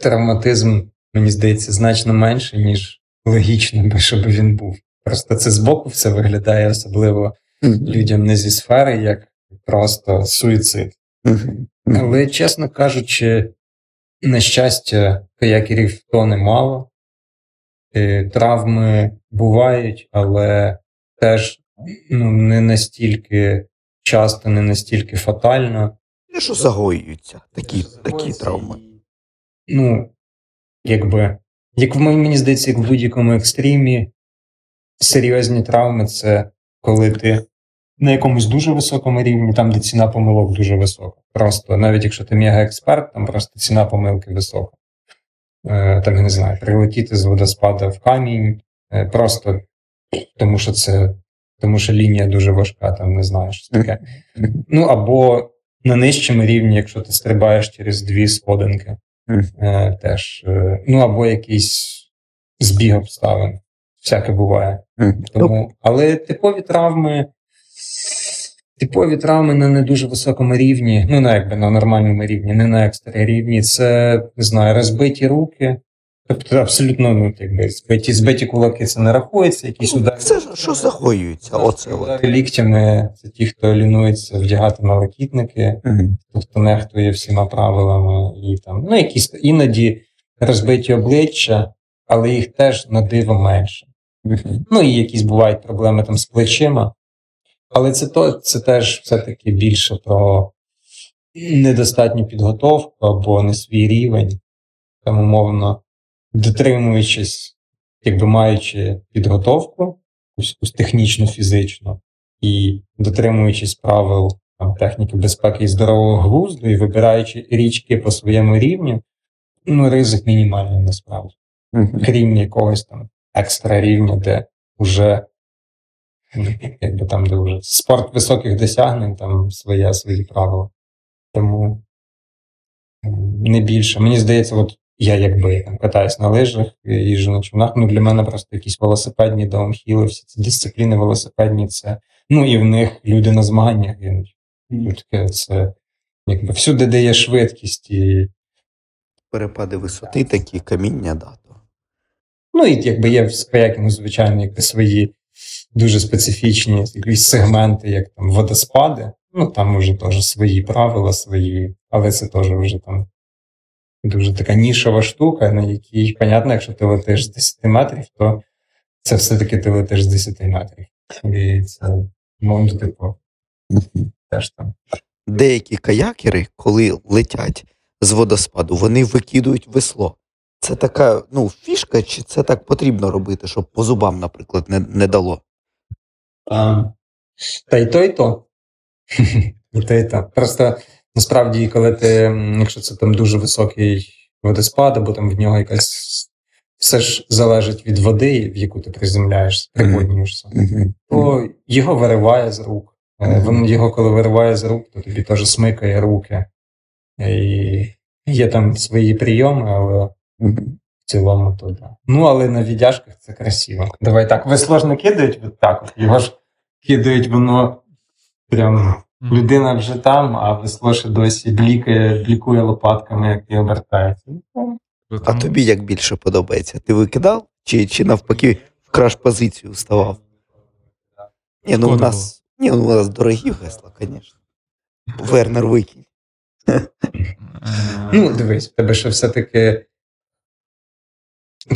[SPEAKER 4] Травматизм, мені здається, значно менше, ніж логічно би, щоб він був. Просто це збоку все виглядає, особливо людям не зі сфери, як просто суїцид. Але, чесно кажучи, на щастя, каякерів то немало. Е, Травми бувають, але теж ну, не настільки часто, не настільки фатально.
[SPEAKER 2] Те, що загоюються, такі, такі травми.
[SPEAKER 4] Ну, якби, як в мені здається, як в будь-якому екстримі, серйозні травми це коли ти на якомусь дуже високому рівні, там, де ціна помилок дуже висока. Просто навіть якщо ти мега-експерт, там просто ціна помилки висока. Е, там, я не знаю, прилетіти з водоспада в камінь, е, просто тому що це. Тому що лінія дуже важка, там не знаю, що таке. Ну або на нижчому рівні, якщо ти стрибаєш через дві сходинки, е, теж. е, Ну або якийсь збіг обставин. Всяке буває.
[SPEAKER 2] Мгм.
[SPEAKER 4] Тому, але типові травми, типові травми на не дуже високому рівні, ну на якби на нормальному рівні, не на екстра рівні. Це не знаю, розбиті руки. Тобто абсолютно ну, якби, збиті, збиті кулаки це не рахується, якісь
[SPEAKER 2] Ну,
[SPEAKER 4] удари.
[SPEAKER 2] Це що загоюються, оце от.
[SPEAKER 4] Ліктями це ті, хто лінується вдягати налокітники,
[SPEAKER 2] Мгм.
[SPEAKER 4] хто нехтує всіма правилами, і там, ну, якісь іноді розбиті обличчя, але їх теж на диво менше.
[SPEAKER 2] Мгм.
[SPEAKER 4] Ну і якісь бувають проблеми там з плечима. Але це то, це теж все-таки більше про недостатню підготовку або не свій рівень, там умовно, дотримуючись, якби маючи підготовку, якусь технічну, фізичну, і дотримуючись правил там, техніки безпеки і здорового глузду, і вибираючи річки по своєму рівню, ну, ризик мінімальний насправді крім якогось там екстра рівня, де вже якби там, де вже спорт високих досягнень, там своє свої правила. Тому не більше. Мені здається, от я якби там катаюсь на лижах, їжджу на човнах, ну для мене просто якісь велосипедні даунхіли, всі ці дисципліни велосипедні, це ну і в них люди на змаганнях. Ну, таке це якби всюди, де є швидкість і
[SPEAKER 2] Перепади висоти, такі каміння, да.
[SPEAKER 4] Ну, і якби є в каякінгу, звичайно, якби свої дуже специфічні якісь сегменти, як там водоспади. Ну, там вже теж свої правила, свої, але це теж вже там дуже така нішова штука, на якій, понятно, якщо ти летиш з 10 метрів, то це все-таки ти летиш з 10 метрів. І це, ну, типу, теж там.
[SPEAKER 2] Деякі каякери, коли летять з водоспаду, вони викидують весло. Це така ну, фішка, чи це так потрібно робити, щоб по зубам, наприклад, не, не дало?
[SPEAKER 4] А, та й то, і то. І то, і то. Просто насправді, коли ти, якщо це там дуже високий водоспад, або там в нього якась все ж залежить від води, в яку ти приземляєшся, приподнюєшся, то його вириває з рук. Е, Він його, коли вириває з рук, то тобі теж смикає руки. І є там свої прийоми, але в цілому то да. Ну, але на віддяжках це красиво. Давай так, весло ж не кидають от так. Його ж кидають, воно прям людина вже там, а весло ще досі блікає, блікує лопатками, як і обертається. Ну,
[SPEAKER 2] А тобі як більше подобається? Ти викидав? Чи, чи навпаки в краш позицію вставав? Ні, ну у нас, ні, ну у нас дорогі весла, звісно. Вернер викинь.
[SPEAKER 4] Ну, дивись, в тебе ще все-таки.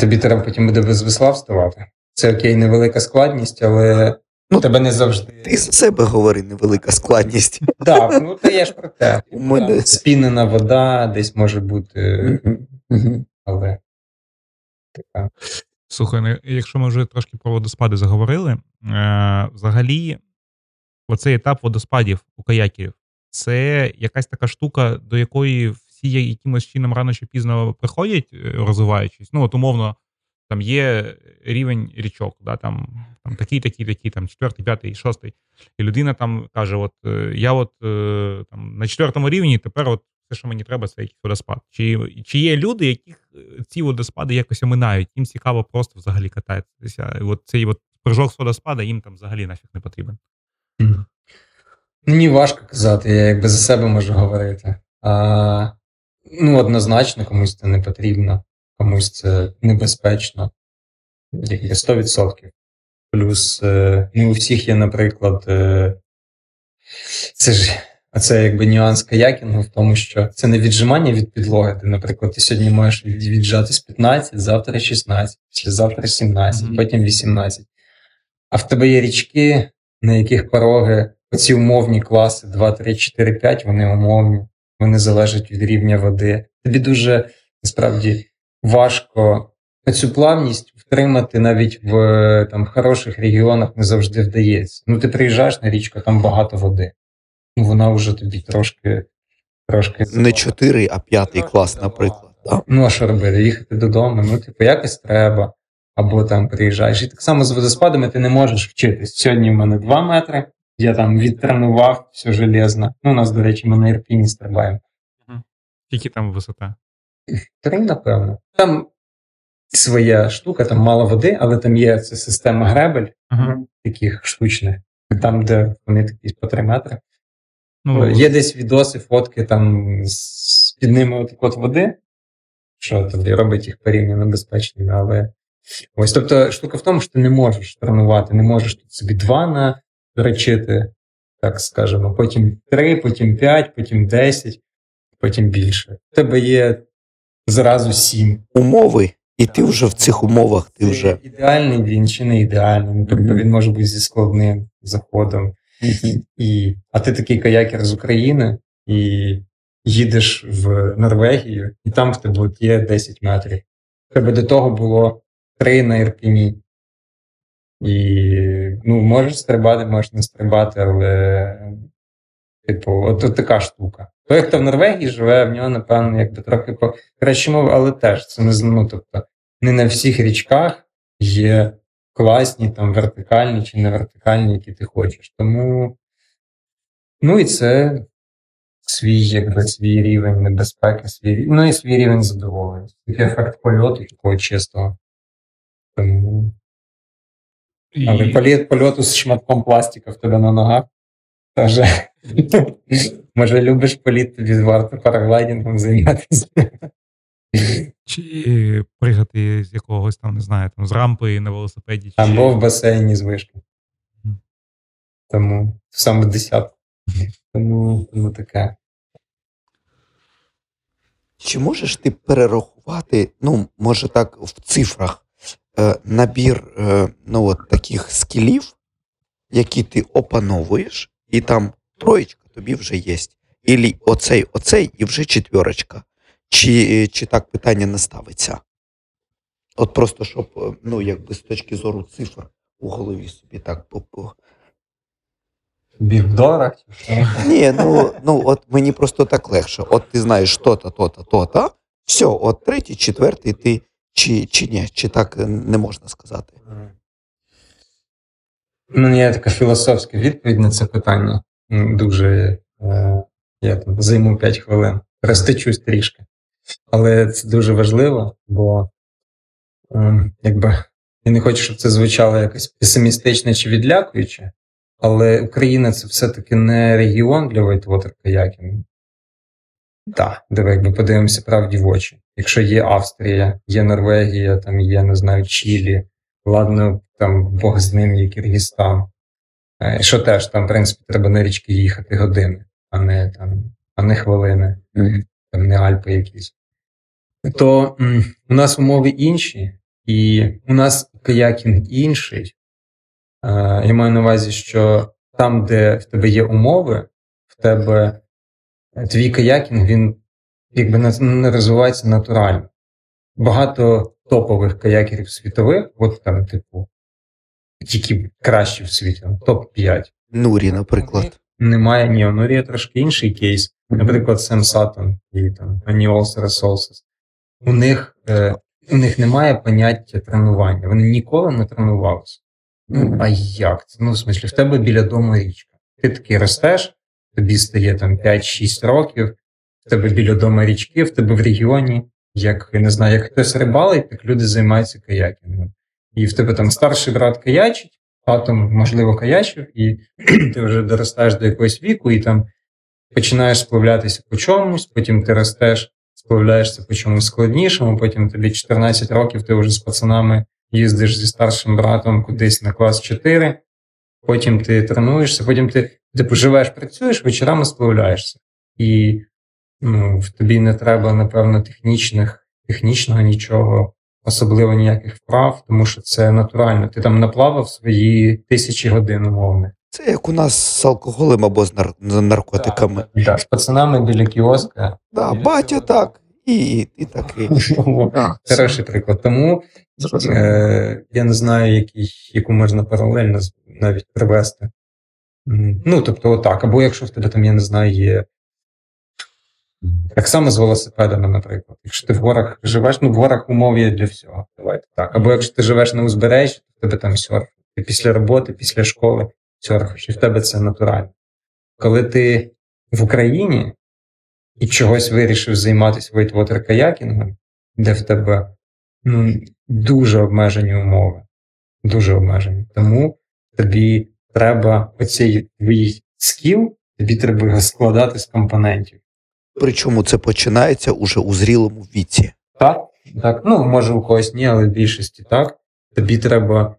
[SPEAKER 4] Тобі треба потім буде без весла вставати. Це окей, невелика складність, але
[SPEAKER 2] Ну,
[SPEAKER 4] тебе не завжди.
[SPEAKER 2] Ти за себе говори, невелика складність.
[SPEAKER 4] Так, ну то є ж про те.
[SPEAKER 2] Мене-
[SPEAKER 4] Спінена вода десь може бути, але така.
[SPEAKER 1] Слухай, ну, якщо ми вже трошки про водоспади заговорили, е, взагалі, оцей етап водоспадів у каяків це якась така штука, до якої всі якимось чином рано чи пізно приходять, е, розвиваючись. Ну, от умовно, там є рівень річок, да, там, там такий, такий, такий, там четвертий, п'ятий, шостий. І людина там каже: От е, я от е, там на четвертому рівні, тепер от все, що мені треба, це якийсь водоспад. Чи, чи є люди, яких е, ці водоспади якось оминають? Їм цікаво просто взагалі кататися. І от цей от прыжок з водоспада їм там взагалі нафіг не потрібен.
[SPEAKER 4] Мені важко казати, я якби за себе можу говорити. А, ну, однозначно, комусь це не потрібно, комусь це небезпечно. Як є 100%. Плюс е, ну, у всіх є, наприклад, е, це ж це якби нюанс каякінгу в тому, що це не віджимання від підлоги. Ти, наприклад, ти сьогодні від- віджатись 15, завтра 16, післязавтра 17,
[SPEAKER 1] Мгм.
[SPEAKER 4] потім 18. А в тебе є річки, на яких пороги оці умовні класи 2, 3, 4, 5, вони умовні, вони залежать від рівня води. Тобі дуже насправді важко цю плавність втримати навіть в там, хороших регіонах не завжди вдається. Ну, ти приїжджаєш на річку, там багато води. Ну, вона вже тобі трошки. трошки
[SPEAKER 2] Не 4, а 5 клас, наприклад. Да?
[SPEAKER 4] Ну, а що робити? Їхати додому, ну, типу, якось треба. Або там приїжджаєш. І так само з водоспадами ти не можеш вчитись. Сьогодні в мене 2 метри, я там відтренував все железно. Ну, у нас, до речі, ми на Ірпіні стрибаємо.
[SPEAKER 1] Тільки там висота.
[SPEAKER 4] Три, напевно. Там своя штука, там мало води, але там є ця система гребель,
[SPEAKER 1] Ага.
[SPEAKER 4] таких штучних, там, де вони такі по 3 метри.
[SPEAKER 1] Ну,
[SPEAKER 4] Є десь відоси, фотки там з під ними отак от води, що тобі робить їх порівняно безпечними, але ось тобто штука в тому, що ти не можеш тренувати, не можеш тут собі два наречити, так скажемо, потім три, потім п'ять, потім десять, потім більше. У тебе є зразу сім.
[SPEAKER 2] Умови, і ти вже в цих умовах, ти вже.
[SPEAKER 4] ідеальний він чи не ідеальний. Тобто він може бути зі складним заходом. І, а ти такий каякер з України і їдеш в Норвегію, і там в тебе є 10 метрів. В тебе до того було 3 на Ірпіні. І ну, можеш стрибати, можеш не стрибати, але типу, от, от така штука. Той, хто в Норвегії живе, в нього, напевно, якби трохи по краще мови, але теж це не ну, тобто, не на всіх річках є класні, там вертикальні чи не вертикальні, які ти хочеш. Тому, ну і це свій, якби свій рівень небезпеки, свій ну і свій рівень задоволення. Такий ефект польоту такого чистого. Тому,
[SPEAKER 1] і...
[SPEAKER 4] але політ польоту з шматком пластика в тебе на ногах. Теж, може, любиш політ, тобі варто параглайдингом займатися.
[SPEAKER 1] Чи пригати з якогось там, не знаю, там з рампи на велосипеді. Чи...
[SPEAKER 4] Або в басейні з вишки. Тому саме десятку. Тому, тому таке.
[SPEAKER 2] Чи можеш ти перерахувати, ну, може так, в цифрах, е, набір е, ну, от таких скілів, які ти опановуєш, і там троєчка тобі вже є. Ілі оцей, оцей, і вже четверочка. Чи, чи так питання не ставиться? От просто щоб, е, ну, якби з точки зору цифр у голові собі так по-
[SPEAKER 4] в доларах чи що?
[SPEAKER 2] Ні, ну, ну от мені просто так легше. От ти знаєш то-то, то-то, то-то. Все, от третій, четвертий ти чи, чи ні, чи так е, не можна сказати.
[SPEAKER 4] У мене є така філософська відповідь на це питання. Дуже е, я там займу 5 хвилин. Розтечусь трішки. Але це дуже важливо, бо е, якби я не хочу, щоб це звучало якось песимістично чи відлякуюче, але Україна це все-таки не регіон для whitewater каякінгу. Так, диви, якби подивимося правді в очі. Якщо є Австрія, є Норвегія, там є, не знаю, Чилі, ладно, там Бог з ним є Киргизстан. Е, Що теж там, в принципі, треба на річки їхати години, а не там, а не хвилини, там не Альпи якісь. То у нас умови інші, і у нас каякінг інший. Я маю на увазі, що там, де в тебе є умови, в тебе е, твій каякінг, він якби не- розвивається натурально. Багато топових каякерів світових, от там, типу, які кращі в світі, топ-5.
[SPEAKER 2] Нурі, наприклад.
[SPEAKER 4] Немає ні, у Нурі трошки інший кейс. Наприклад, Сем Саттон і там Аніолс Ресолсис. У них, е, у них немає поняття тренування. Вони ніколи не тренувалися. Ну, а як це? Ну, в смислі, в тебе біля дому річка. Ти такий ростеш, тобі стає там 5-6 років, в тебе біля дому річки, в тебе в регіоні, як я не знаю, як хтось рибалить, так люди займаються каякінгом. І в тебе там старший брат каячить, татом, можливо, каячив, і ти вже доростаєш до якогось віку, і там починаєш сплавлятися по чомусь, потім ти ростеш, сплавляєшся по чомусь складнішому, потім тобі 14 років, ти вже з пацанами їздиш зі старшим братом кудись на клас 4, потім ти тренуєшся, потім ти типу, живеш, працюєш, вечорами сплавляєшся. І ну, в тобі не треба, напевно, технічних, технічного нічого, особливо ніяких вправ, тому що це натурально. Ти там наплавав свої тисячі годин умовних.
[SPEAKER 2] Це як у нас з алкоголем або з, нар... з наркотиками.
[SPEAKER 4] Да, з пацанами біля кіоска.
[SPEAKER 2] Да, батя так, і, і такий. А,
[SPEAKER 4] Хороший приклад. Тому
[SPEAKER 2] зрозуміло.
[SPEAKER 4] е, я не знаю, який, яку можна паралельно з- навіть привести. М, Ну, тобто, отак. Або якщо в тебе там, я не знаю, є. Так само з велосипедами, наприклад. Якщо ти в горах живеш, ну в горах умов є для всього. Давайте так. Або якщо ти живеш на узбережжі, то в тебе там серф. Ти після роботи, після школи серфиш, і в тебе це натурально. Коли ти в Україні і чогось вирішив займатися вейтвотер каякінгом, де в тебе ну, дуже обмежені умови. Дуже обмежені. Тому тобі треба оцей твій скіл, тобі треба його складати з компонентів.
[SPEAKER 2] Причому це починається уже у зрілому віці.
[SPEAKER 4] Так, так. Ну, може, у когось ні, але в більшості так. Тобі треба,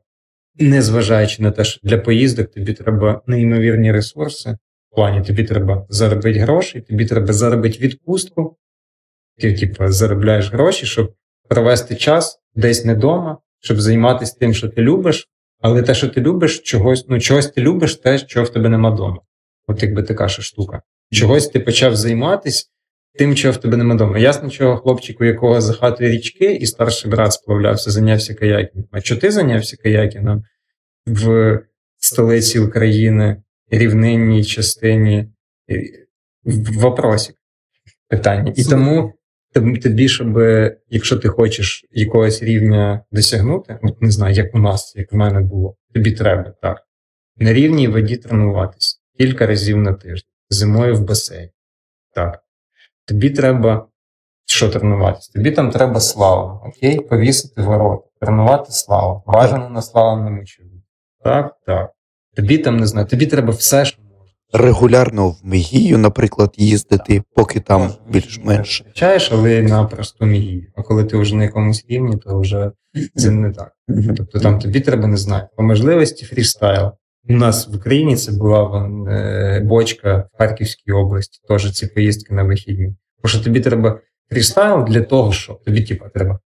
[SPEAKER 4] незважаючи на те, що для поїздок тобі треба неймовірні ресурси. В плані тобі треба заробити гроші, тобі треба заробити відпустку. Ти, типу, заробляєш гроші, щоб провести час десь не вдома, щоб займатися тим, що ти любиш, але те, що ти любиш, чогось, ну, чогось ти любиш, те, чого в тебе нема вдома. От якби така ж штука. Чогось ти почав займатися тим, чого в тебе нема вдома. Ясно, чого хлопчику, якого за хатою річки, і старший брат сплавлявся, зайнявся каякінгом. А що ти зайнявся каякінгом в столиці України, рівнинній частині? В вопросі питання. І тому тобі, щоб, якщо ти хочеш якогось рівня досягнути, от не знаю, як у нас, як в мене було, тобі треба так. На рівній воді тренуватись кілька разів на тиждень, зимою в басейн. Так. Тобі треба що тренуватися? Тобі там треба славу, окей? Повісити ворота, тренувати славу. Бажано на славному чові. Так, так. Тобі там не знаю, тобі треба все, що можна.
[SPEAKER 2] Регулярно в Мегію, наприклад, їздити, поки там більш-менш.
[SPEAKER 4] Вивчаєш, але на просту мії. А коли ти вже на якомусь рівні, то вже це не так. Тобто там тобі треба не знати. По можливості фрістайл. У нас в Україні це була е, бочка в Харківській області, теж ці поїздки на вихідні. Бо що тобі треба фрістайл для того, що тобі, типа, треба.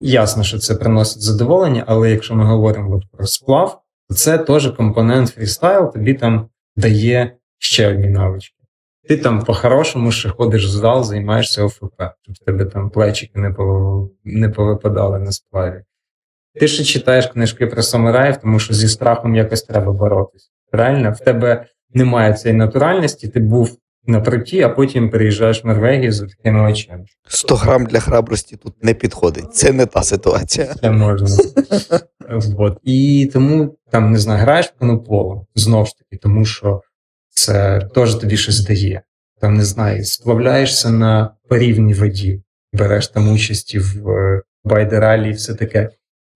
[SPEAKER 4] Ясно, що це приносить задоволення, але якщо ми говоримо про сплав, то це теж компонент фрістайл, тобі там дає ще одні навички. Ти там по-хорошому ще ходиш в зал, займаєшся ОФП, щоб тебе там плечики не повипадали на сплаві. Ти ще читаєш книжки про самураїв, тому що зі страхом якось треба боротись. Правильно? В тебе немає цієї натуральності, ти був на проті, а потім приїжджаєш в Норвегію з такими очами.
[SPEAKER 2] 100 грам для храбрості тут не підходить. Це не та ситуація.
[SPEAKER 4] Це можна. вот. І тому там не знаю, граєш в конополо знову ж таки, тому що це теж тобі щось дає. Там не знаю, сплавляєшся на порівній воді, береш там участі в е, байдералі і все таке.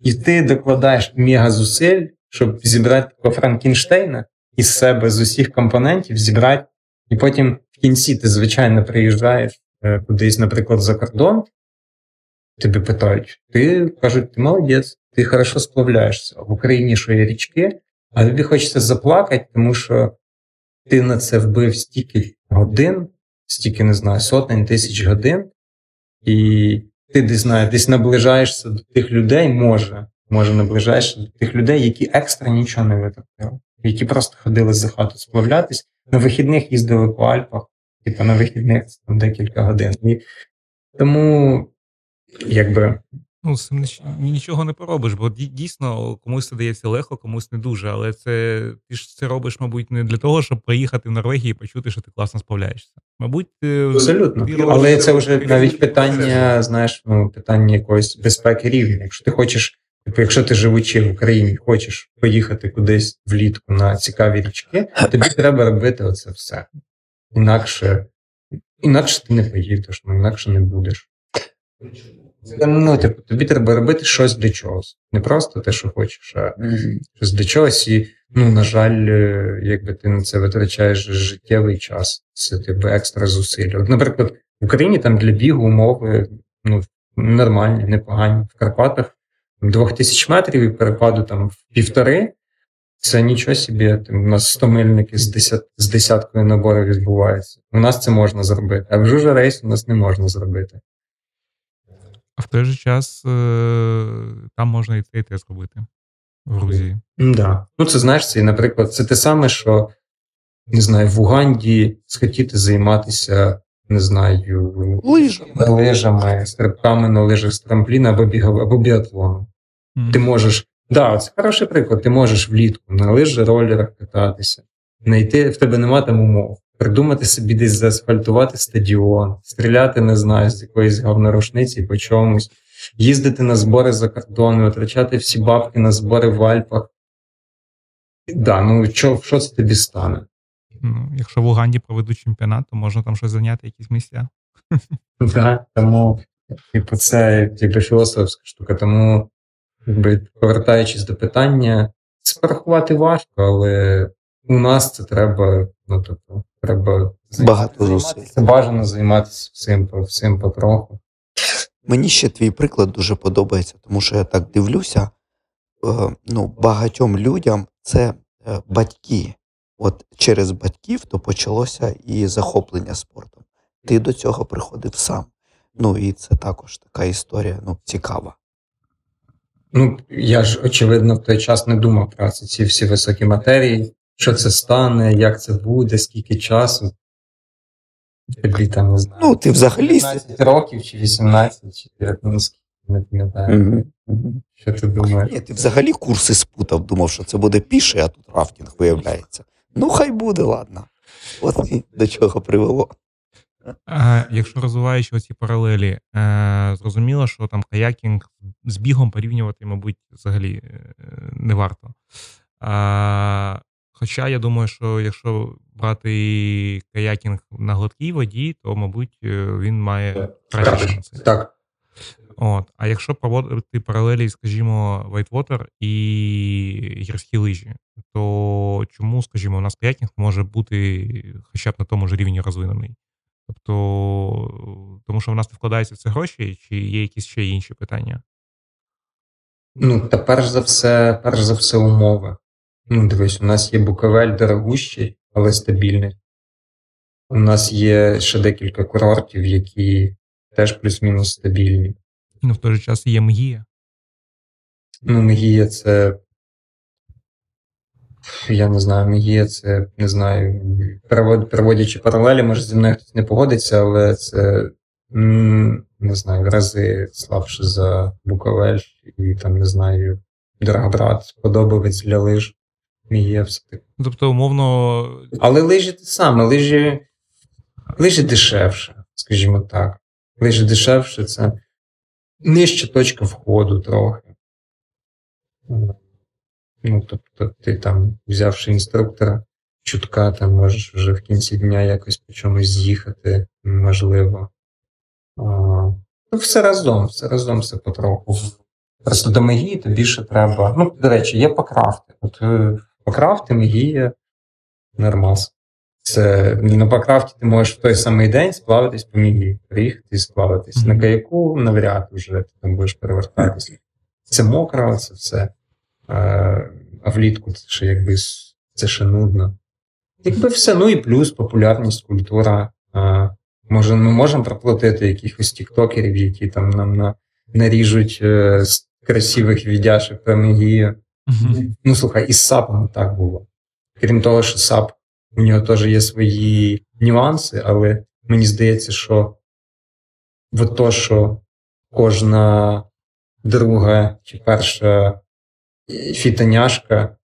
[SPEAKER 4] І ти докладаєш мега зусиль, щоб зібрати такого Франкенштейна із себе з усіх компонентів, зібрати, і потім в кінці ти, звичайно, приїжджаєш е, кудись, наприклад, за кордон, Тебе питають, ти кажуть, ти молодець, ти хорошо сплавляєшся. В Україні що є річки, а тобі хочеться заплакати, тому що ти на це вбив стільки годин, стільки не знаю, сотень тисяч годин, і ти десь знаєш, десь наближаєшся до тих людей, може, може наближаєшся до тих людей, які екстра нічого не витратили, які просто ходили за хату сплавлятись, на вихідних їздили по Альпах, типу на вихідних там декілька годин. І тому якби
[SPEAKER 1] Ну, з цим ніч- нічого не поробиш, бо дій- дійсно комусь це дається легко, комусь не дуже. Але це ти ж це робиш, мабуть, не для того, щоб приїхати в Норвегію і почути, що ти класно справляєшся. Мабуть, ти
[SPEAKER 4] абсолютно.
[SPEAKER 1] ти робиш
[SPEAKER 4] Але це вже
[SPEAKER 1] ти
[SPEAKER 4] навіть
[SPEAKER 1] розумієш
[SPEAKER 4] питання, знаєш, ну питання якоїсь безпеки рівня. Якщо ти хочеш, типу, якщо ти живучи в Україні, хочеш поїхати кудись влітку на цікаві річки, тобі треба робити оце все. Інакше, інакше ти не поїдеш, ну інакше не будеш. Ну, типу, тобі треба робити щось для чогось. Не просто те, що хочеш, а щось для чогось. І, ну, на жаль, е, якби ти на це витрачаєш життєвий час, це тебе екстра зусилля. От, наприклад, в Україні там для бігу умови ну, нормальні, непогані. В Карпатах двох тисяч метрів і перепаду там в півтори. Це нічого собі. Там, у нас 100 мильники з, десят, з десяткою наборів відбувається. У нас це можна зробити, а в жужа рейс у нас не можна зробити.
[SPEAKER 1] А в той же час е, там можна і це і те зробити в Грузії.
[SPEAKER 4] Да. Ну, це знаєш, це, наприклад, це те саме, що не знаю, в Уганді схотіти займатися, не знаю,
[SPEAKER 2] Лижами.
[SPEAKER 4] лижами, стрибками на лижах з трампліна або бігав, або біатлоном.
[SPEAKER 1] Мгм.
[SPEAKER 4] Ти можеш, да, це хороший приклад. Ти можеш влітку на лижі, ролерах кататися, знайти, в тебе нема там умов. Придумати собі десь заасфальтувати стадіон, стріляти, не знаю, з якоїсь говнорушниці по чомусь, їздити на збори за кордон, витрачати всі бабки на збори в Альпах. Да, ну що, що це тобі стане?
[SPEAKER 1] Ну, якщо в Уганді проведуть чемпіонат, то можна там щось зайняти, якісь місця.
[SPEAKER 4] Да, тому, типу, це якби філософська штука. Тому, якби повертаючись до питання, це порахувати важко, але у нас це треба, ну тобто, треба
[SPEAKER 2] Багато зусиль.
[SPEAKER 4] займатися, бажано займатися всім, всім потроху.
[SPEAKER 2] Мені ще твій приклад дуже подобається, тому що я так дивлюся. е, Ну, багатьом людям це е, батьки. От через батьків то почалося і захоплення спортом. Ти до цього приходив сам. Ну і це також така історія, ну, цікава.
[SPEAKER 4] Ну, я ж, очевидно, в той час не думав про це, ці всі високі матерії, що це стане, як це буде, скільки часу. Тобі там не знаю.
[SPEAKER 2] Ну, ти взагалі
[SPEAKER 4] 15 років чи 18, чи 19, не пам'ятаю.
[SPEAKER 2] Мгм.
[SPEAKER 4] Що ти думаєш?
[SPEAKER 2] Ні, ти взагалі курси спутав, думав, що це буде піший, а тут рафтинг виявляється. Ну, хай буде, ладно. От і до чого привело.
[SPEAKER 1] А, якщо розвиваючи оці паралелі, е, зрозуміло, що там каякінг з бігом порівнювати, мабуть, взагалі е, не варто. А, хоча я думаю, що якщо брати каякінг на гладкій воді, то, мабуть, е, він має кращі шанси.
[SPEAKER 4] Так.
[SPEAKER 1] От. А якщо проводити паралелі, скажімо, Whitewater і гірські лижі, то чому, скажімо, у нас каякінг може бути хоча б на тому ж рівні розвинений? Тобто, тому що в нас не вкладаються в це гроші, чи є якісь ще інші питання?
[SPEAKER 4] Ну, та перш за все, перш за все, умови. Ну, дивись, у нас є Буковель дорогущий, але стабільний. У нас є ще декілька курортів, які теж плюс-мінус стабільні.
[SPEAKER 1] Ну, в той же час є Мгія.
[SPEAKER 4] Ну, Мегія це. Я не знаю, Мегія це не знаю. перевод- Переводячи паралелі, може зі мною хтось не погодиться, але це не знаю, в рази слабше за Буковель і там, не знаю, Драгобрат, подобавець для лиж. Мегія все таки.
[SPEAKER 1] Тобто, умовно,
[SPEAKER 4] Але лижі те саме, лижі, лижі дешевше, скажімо так. Лижі дешевше це нижча точка входу трохи. Ну, тобто, ти там, взявши інструктора, чутка, там можеш вже в кінці дня якось по чомусь з'їхати, можливо. А, ну, все разом, все разом, все потроху. Просто до Мегії тобі ще треба. Ну, до речі, є покрафти. От е, покрафти, Мегія, нормас. Це на покрафті ти можеш в той самий день сплавитись по Мегії, приїхати і сплавитись.
[SPEAKER 1] Мгм.
[SPEAKER 4] На каяку навряд вже ти там будеш перевертатись. Це мокро, це все. А, а влітку це ще якби це ще нудно. Якби все, ну і плюс популярність, культура. А, може, ми можемо проплатити якихось тіктокерів, які там нам на, наріжуть е, красивих віддяшок про Мегію.
[SPEAKER 1] Мгм.
[SPEAKER 4] Ну, слухай, із САПом так було. Крім того, що САП у нього теж є свої нюанси, але мені здається, що от то, що кожна друга чи перша фітоняшка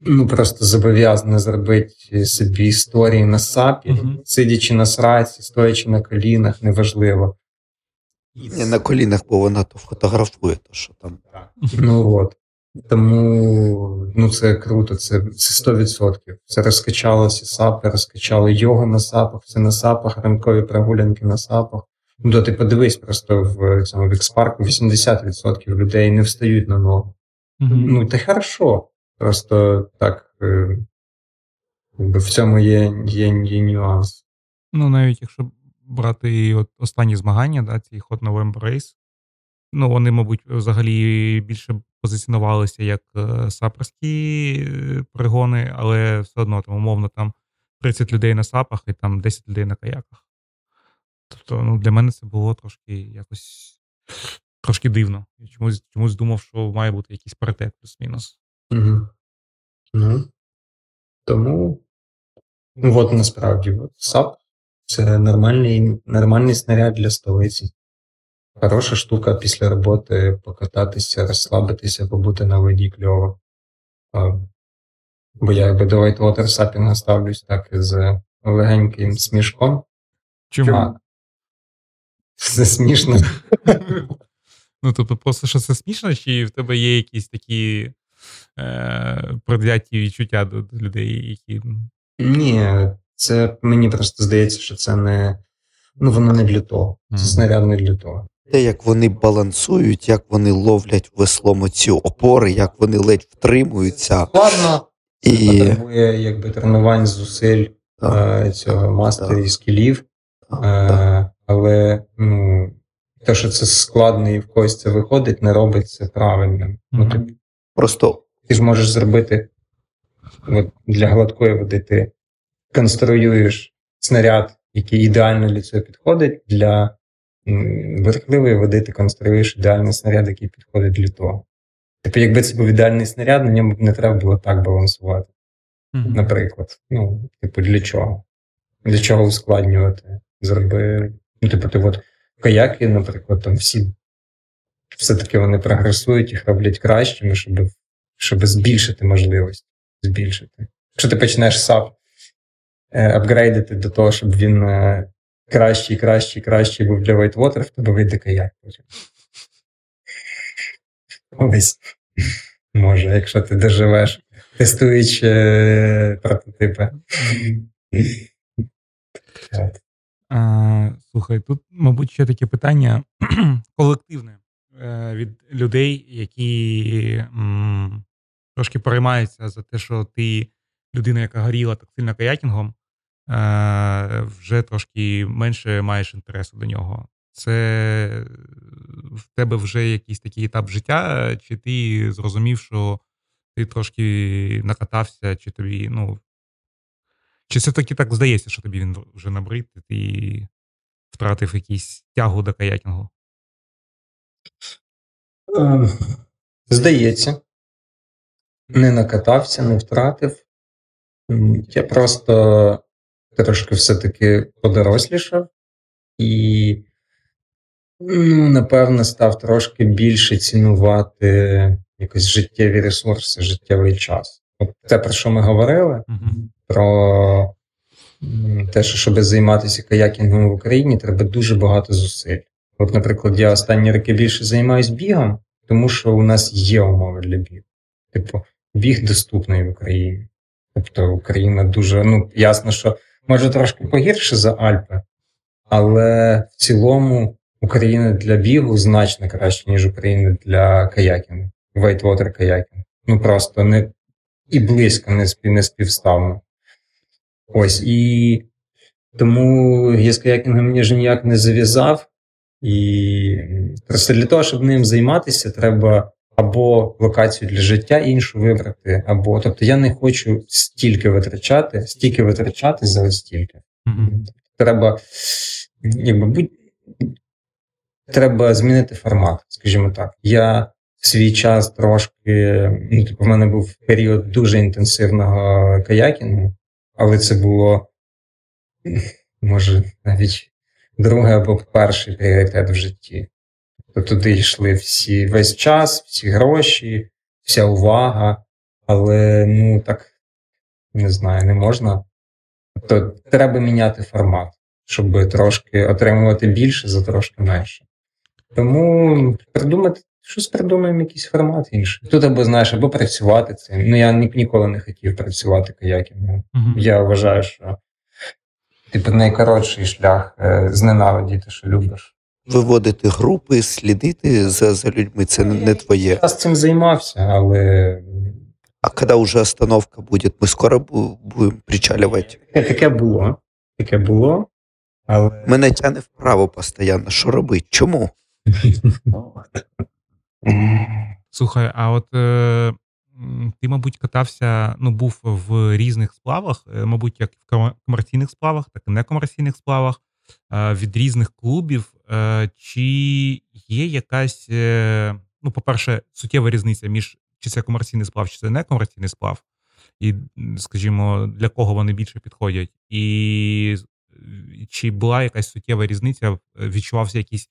[SPEAKER 4] ну, просто зобов'язана зробити собі історії на САПі,
[SPEAKER 1] Мгм.
[SPEAKER 4] сидячи на сраці, стоячи на колінах, неважливо.
[SPEAKER 2] Ні, на колінах, бо вона то фотографує, то що там.
[SPEAKER 4] Ну от. Тому ну, це круто, це, це 100%. Це розкачалося сапи, розкачали його на сапах, все на сапах, ранкові прогулянки на сапах. Ну, то ти подивись, просто в цьому в X-парку 80% людей не встають на ногу.
[SPEAKER 1] Мгм.
[SPEAKER 4] Ну, це хорошо. Просто так, е, в цьому є, є, є нюанс.
[SPEAKER 1] Ну, навіть якщо брати от останні змагання, да, ці Hot November Race, ну, вони, мабуть, взагалі більше позиціонувалися як е, саперські е, перегони, але все одно там, умовно, там 30 людей на сапах і там 10 людей на каяках. Тобто, ну, для мене це було трошки якось трошки дивно. Я чомусь, чомусь думав, що має бути якийсь паритет плюс-мінус.
[SPEAKER 4] Угу. Ну, тому, ну от насправді, от САП це нормальний, нормальний снаряд для столиці. Хороша штука після роботи покататися, розслабитися, побути на воді кльово. Бо я якби до Whitewater сапінга ставлюсь так з легеньким смішком.
[SPEAKER 1] Чому?
[SPEAKER 4] А, Це смішно.
[SPEAKER 1] Ну, тобто, просто що це смішно, чи в тебе є якісь такі е, предвзяті відчуття до, до людей, які.
[SPEAKER 4] Ні, це мені просто здається, що це не. Ну, воно не для того. Це снаряд не для того.
[SPEAKER 2] Те, як вони балансують, як вони ловлять веслом ці опори, як вони ледь втримуються.
[SPEAKER 4] Складно, це
[SPEAKER 2] І
[SPEAKER 4] потребує якби тренувань, зусиль
[SPEAKER 2] Так,
[SPEAKER 4] е, цього мастерів і скілів.
[SPEAKER 2] так, так.
[SPEAKER 4] Е, але ну, те, що це складно і в когось це виходить, не робить це правильним. Ну, ти,
[SPEAKER 2] просто
[SPEAKER 4] ти ж можеш зробити от, для гладкої води, ти конструюєш снаряд, який ідеально для цього підходить. Для м, верхливої води ти конструюєш ідеальний снаряд, який підходить для того. Типу, якби це був ідеальний снаряд, на ньому б не треба було так балансувати.
[SPEAKER 1] Мгм.
[SPEAKER 4] Наприклад. Ну, типу, для чого? Для чого ускладнювати? Зроби. Ну, типу, ти от каяки, наприклад, там всі все-таки вони прогресують, їх роблять кращими, щоб, щоб збільшити можливості. Збільшити. Якщо ти почнеш сап е, апгрейдити до того, щоб він е, кращий, кращий, кращий був для Whitewater, в тебе вийде каяк. Ось. Може, якщо ти доживеш, тестуючи е, прототипи.
[SPEAKER 1] А, слухай, тут, мабуть, ще таке питання колективне е, від людей, які м, трошки переймаються за те, що ти людина, яка горіла так сильно каякінгом, вже трошки менше маєш інтересу до нього. Це в тебе вже якийсь такий етап життя, чи ти зрозумів, що ти трошки накатався, чи тобі, ну. Чи все-таки так здається, що тобі він вже набрид, і ти втратив якийсь тягу до каякінгу?
[SPEAKER 4] Ем, Здається, не накатався, не втратив. Я просто трошки все-таки подорослішав і, ну, напевно, став трошки більше цінувати якось життєві ресурси, життєвий час. От те, про що ми говорили,
[SPEAKER 1] Угу.
[SPEAKER 4] про те, що щоб займатися каякінгом в Україні, треба дуже багато зусиль. От, наприклад, я останні роки більше займаюся бігом, тому що у нас є умови для бігу. Типу, біг доступний в Україні. Тобто Україна дуже, ну, ясно, що може трошки погірше за Альпи, але в цілому Україна для бігу значно краще, ніж Україна для каякінгу. Whitewater каякінг. Ну просто не і близько не співставно. Ось і тому я з каякінгом мені ж ніяк не зав'язав. І просто для того, щоб ним займатися, треба або локацію для життя іншу вибрати, або тобто я не хочу стільки витрачати, стільки витрачати за ось стільки.
[SPEAKER 1] Угу.
[SPEAKER 4] Треба, якби будь треба змінити формат, скажімо так. Я в свій час трошки, ну, типу, в мене був період дуже інтенсивного каякінгу, але це було може навіть другий або перший пріоритет в житті. Тобто туди йшли всі весь час, всі гроші, вся увага, але ну так не знаю, не можна. Тобто треба міняти формат, щоб трошки отримувати більше за трошки менше. Тому придумати, щось придумаємо, якийсь формат інший. Тут або знаєш, або працювати цим. Ну я ні, ніколи не хотів працювати каякінгом.
[SPEAKER 1] Угу.
[SPEAKER 4] Я вважаю, що типу найкоротший шлях е, зненавидіти, що любиш.
[SPEAKER 2] Виводити групи, слідити за, за людьми це не, не твоє.
[SPEAKER 4] Я з цим займався, але
[SPEAKER 2] А коли вже остановка буде, ми скоро будемо причалювати.
[SPEAKER 4] таке, таке було. Таке було. Але
[SPEAKER 2] Мене тягне вправо постійно. Що робити? Чому?
[SPEAKER 1] Слухай, а от е, ти, мабуть, катався, ну, був в різних сплавах, е, мабуть, як в комерційних сплавах, так і некомерційних сплавах, від різних клубів. Е, Чи є якась, е, ну, по-перше, суттєва різниця між чи це комерційний сплав, чи це некомерційний сплав? І, скажімо, для кого вони більше підходять? І чи була якась суттєва різниця, е, відчувався якийсь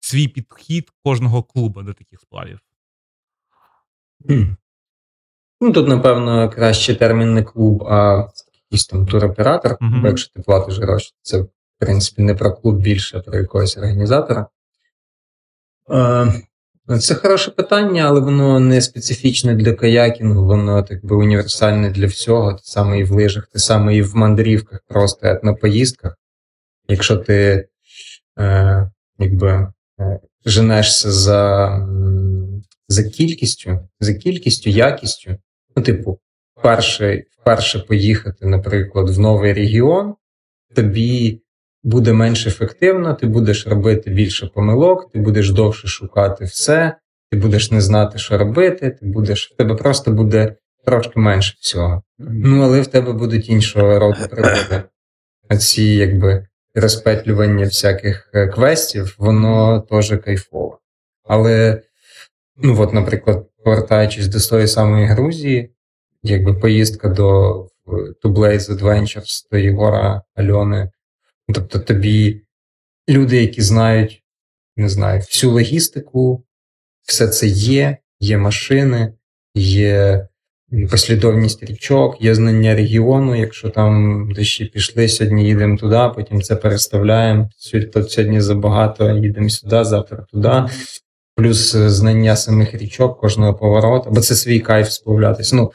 [SPEAKER 1] свій підхід кожного клубу до таких сплавів?
[SPEAKER 4] Ну, тут, напевно, краще термін не клуб, а якийсь там туроператор. Бо якщо ти платиш гроші, це, принципі, не про клуб більше, а про якогось організатора. Е, Це хороше питання, але воно не специфічне для каякінгу, воно так би універсальне для всього. Те саме і в лижах, те саме і в мандрівках, просто на поїздках. Якщо ти е, якби, е, женешся за, за кількістю, за кількістю, якістю, ну, типу, вперше, вперше поїхати, наприклад, в новий регіон, тобі буде менш ефективно, ти будеш робити більше помилок, ти будеш довше шукати все, ти будеш не знати, що робити, ти будеш, в тебе просто буде трошки менше всього. Ну, але в тебе будуть іншого роду пригоди. А ці, якби, розпетлювання всяких е, квестів, воно теж кайфово. Але, ну, от, наприклад, повертаючись до тої самої Грузії, якби поїздка до To Blaze Adventures, до Єгора Альони, тобто тобі люди, які знають, не знаю, всю логістику, все це є, є машини, є послідовність річок, є знання регіону. Якщо там дощі пішли, сьогодні їдемо туди, потім це переставляємо. Сьогодні, забагато, їдемо сюди, завтра туди. Плюс е, знання самих річок, кожного повороту, бо це свій кайф сплавлятися. Ну,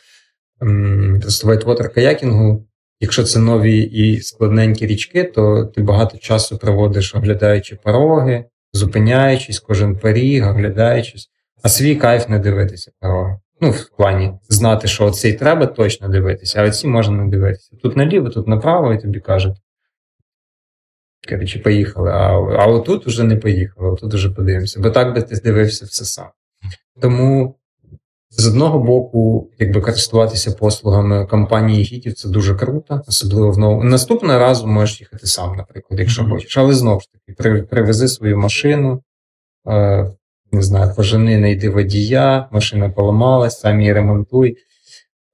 [SPEAKER 4] просто вайтвотер каякінгу, якщо це нові і складненькі річки, то ти багато часу проводиш, оглядаючи пороги, зупиняючись, кожен поріг, оглядаючись. А свій кайф не дивитися пороги. Ну, в плані знати, що оцей треба точно дивитися, а оці можна не дивитися. Тут наліво, тут направо, і тобі кажуть. Коротше, поїхали. А, а отут уже не поїхали, отут уже подивимося. Бо так би ти дивився все сам. Тому з одного боку, якби користуватися послугами компанії гідів, це дуже круто, особливо в новому. Наступного разу можеш їхати сам, наприклад, якщо
[SPEAKER 1] Мгм.
[SPEAKER 4] хочеш. Але знову ж таки, привези свою машину, е, не знаю, пожени, знайди водія, машина поламалась, сам її ремонтуй.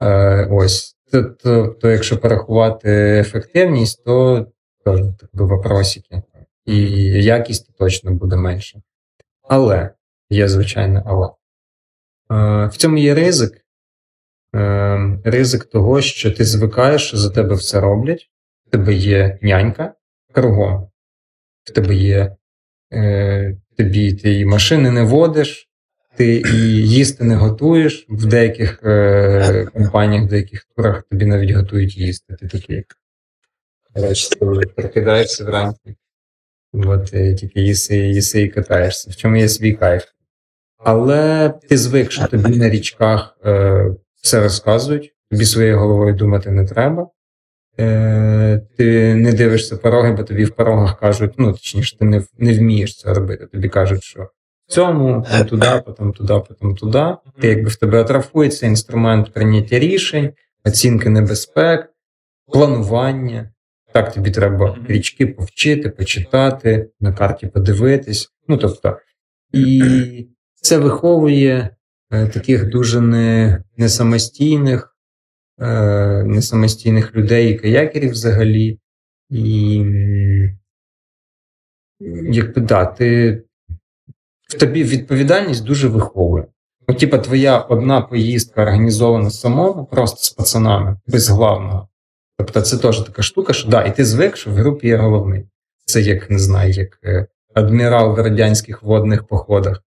[SPEAKER 4] Е, ось. То, то, то, якщо порахувати ефективність, то теж так би вопросики. І якість точно буде менше. Але є звичайне але. Е, в цьому є ризик. Е, ризик того, що ти звикаєш, що за тебе все роблять. В тебе є нянька кругом. В тебе є е, тобі ти і машини не водиш, ти і їсти не готуєш. В деяких компаніях, в деяких турах тобі навіть готують їсти. Ти такий. Ти прокидаєшся вранці. От тільки їси, їси і катаєшся. В чому є свій кайф. Але ти звик, що тобі на річках е, все розказують, тобі своєю головою думати не треба. Е, ти не дивишся пороги, бо тобі в порогах кажуть, ну точніше, ти не, не вмієш це робити. Тобі кажуть, що в цьому, потім туди, потім туди, потім туди. Ти якби в тебе атрофується інструмент прийняття рішень, оцінки небезпек, планування. Так, тобі треба річки повчити, почитати, на карті подивитись. Ну тобто, і це виховує е, таких дуже не, не самостійних, е, не самостійних людей і каякерів взагалі. І якби да, ти в тобі відповідальність дуже виховує. Ну, типа, твоя одна поїздка організована самому, просто з пацанами, без главного. Тобто, це теж така штука, що да, і ти звик, що в групі є головний. Це як не знаю, як е, адмірал в радянських водних походах.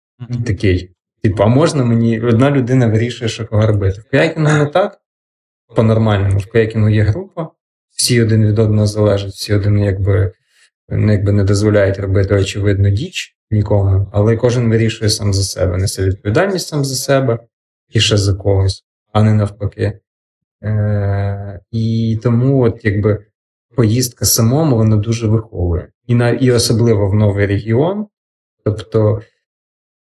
[SPEAKER 4] Такий. Типу, а можна мені одна людина вирішує, що кого робити. В каякінгу не так, по-нормальному. В каякінгу є група, всі один від одного залежать, всі один якби, ну, якби не дозволяють робити очевидну діч нікому, але кожен вирішує сам за себе, несе відповідальність сам за себе і ще за когось, а не навпаки. Е, і тому, от якби поїздка самому вона дуже виховує. І, на, і особливо в новий регіон. Тобто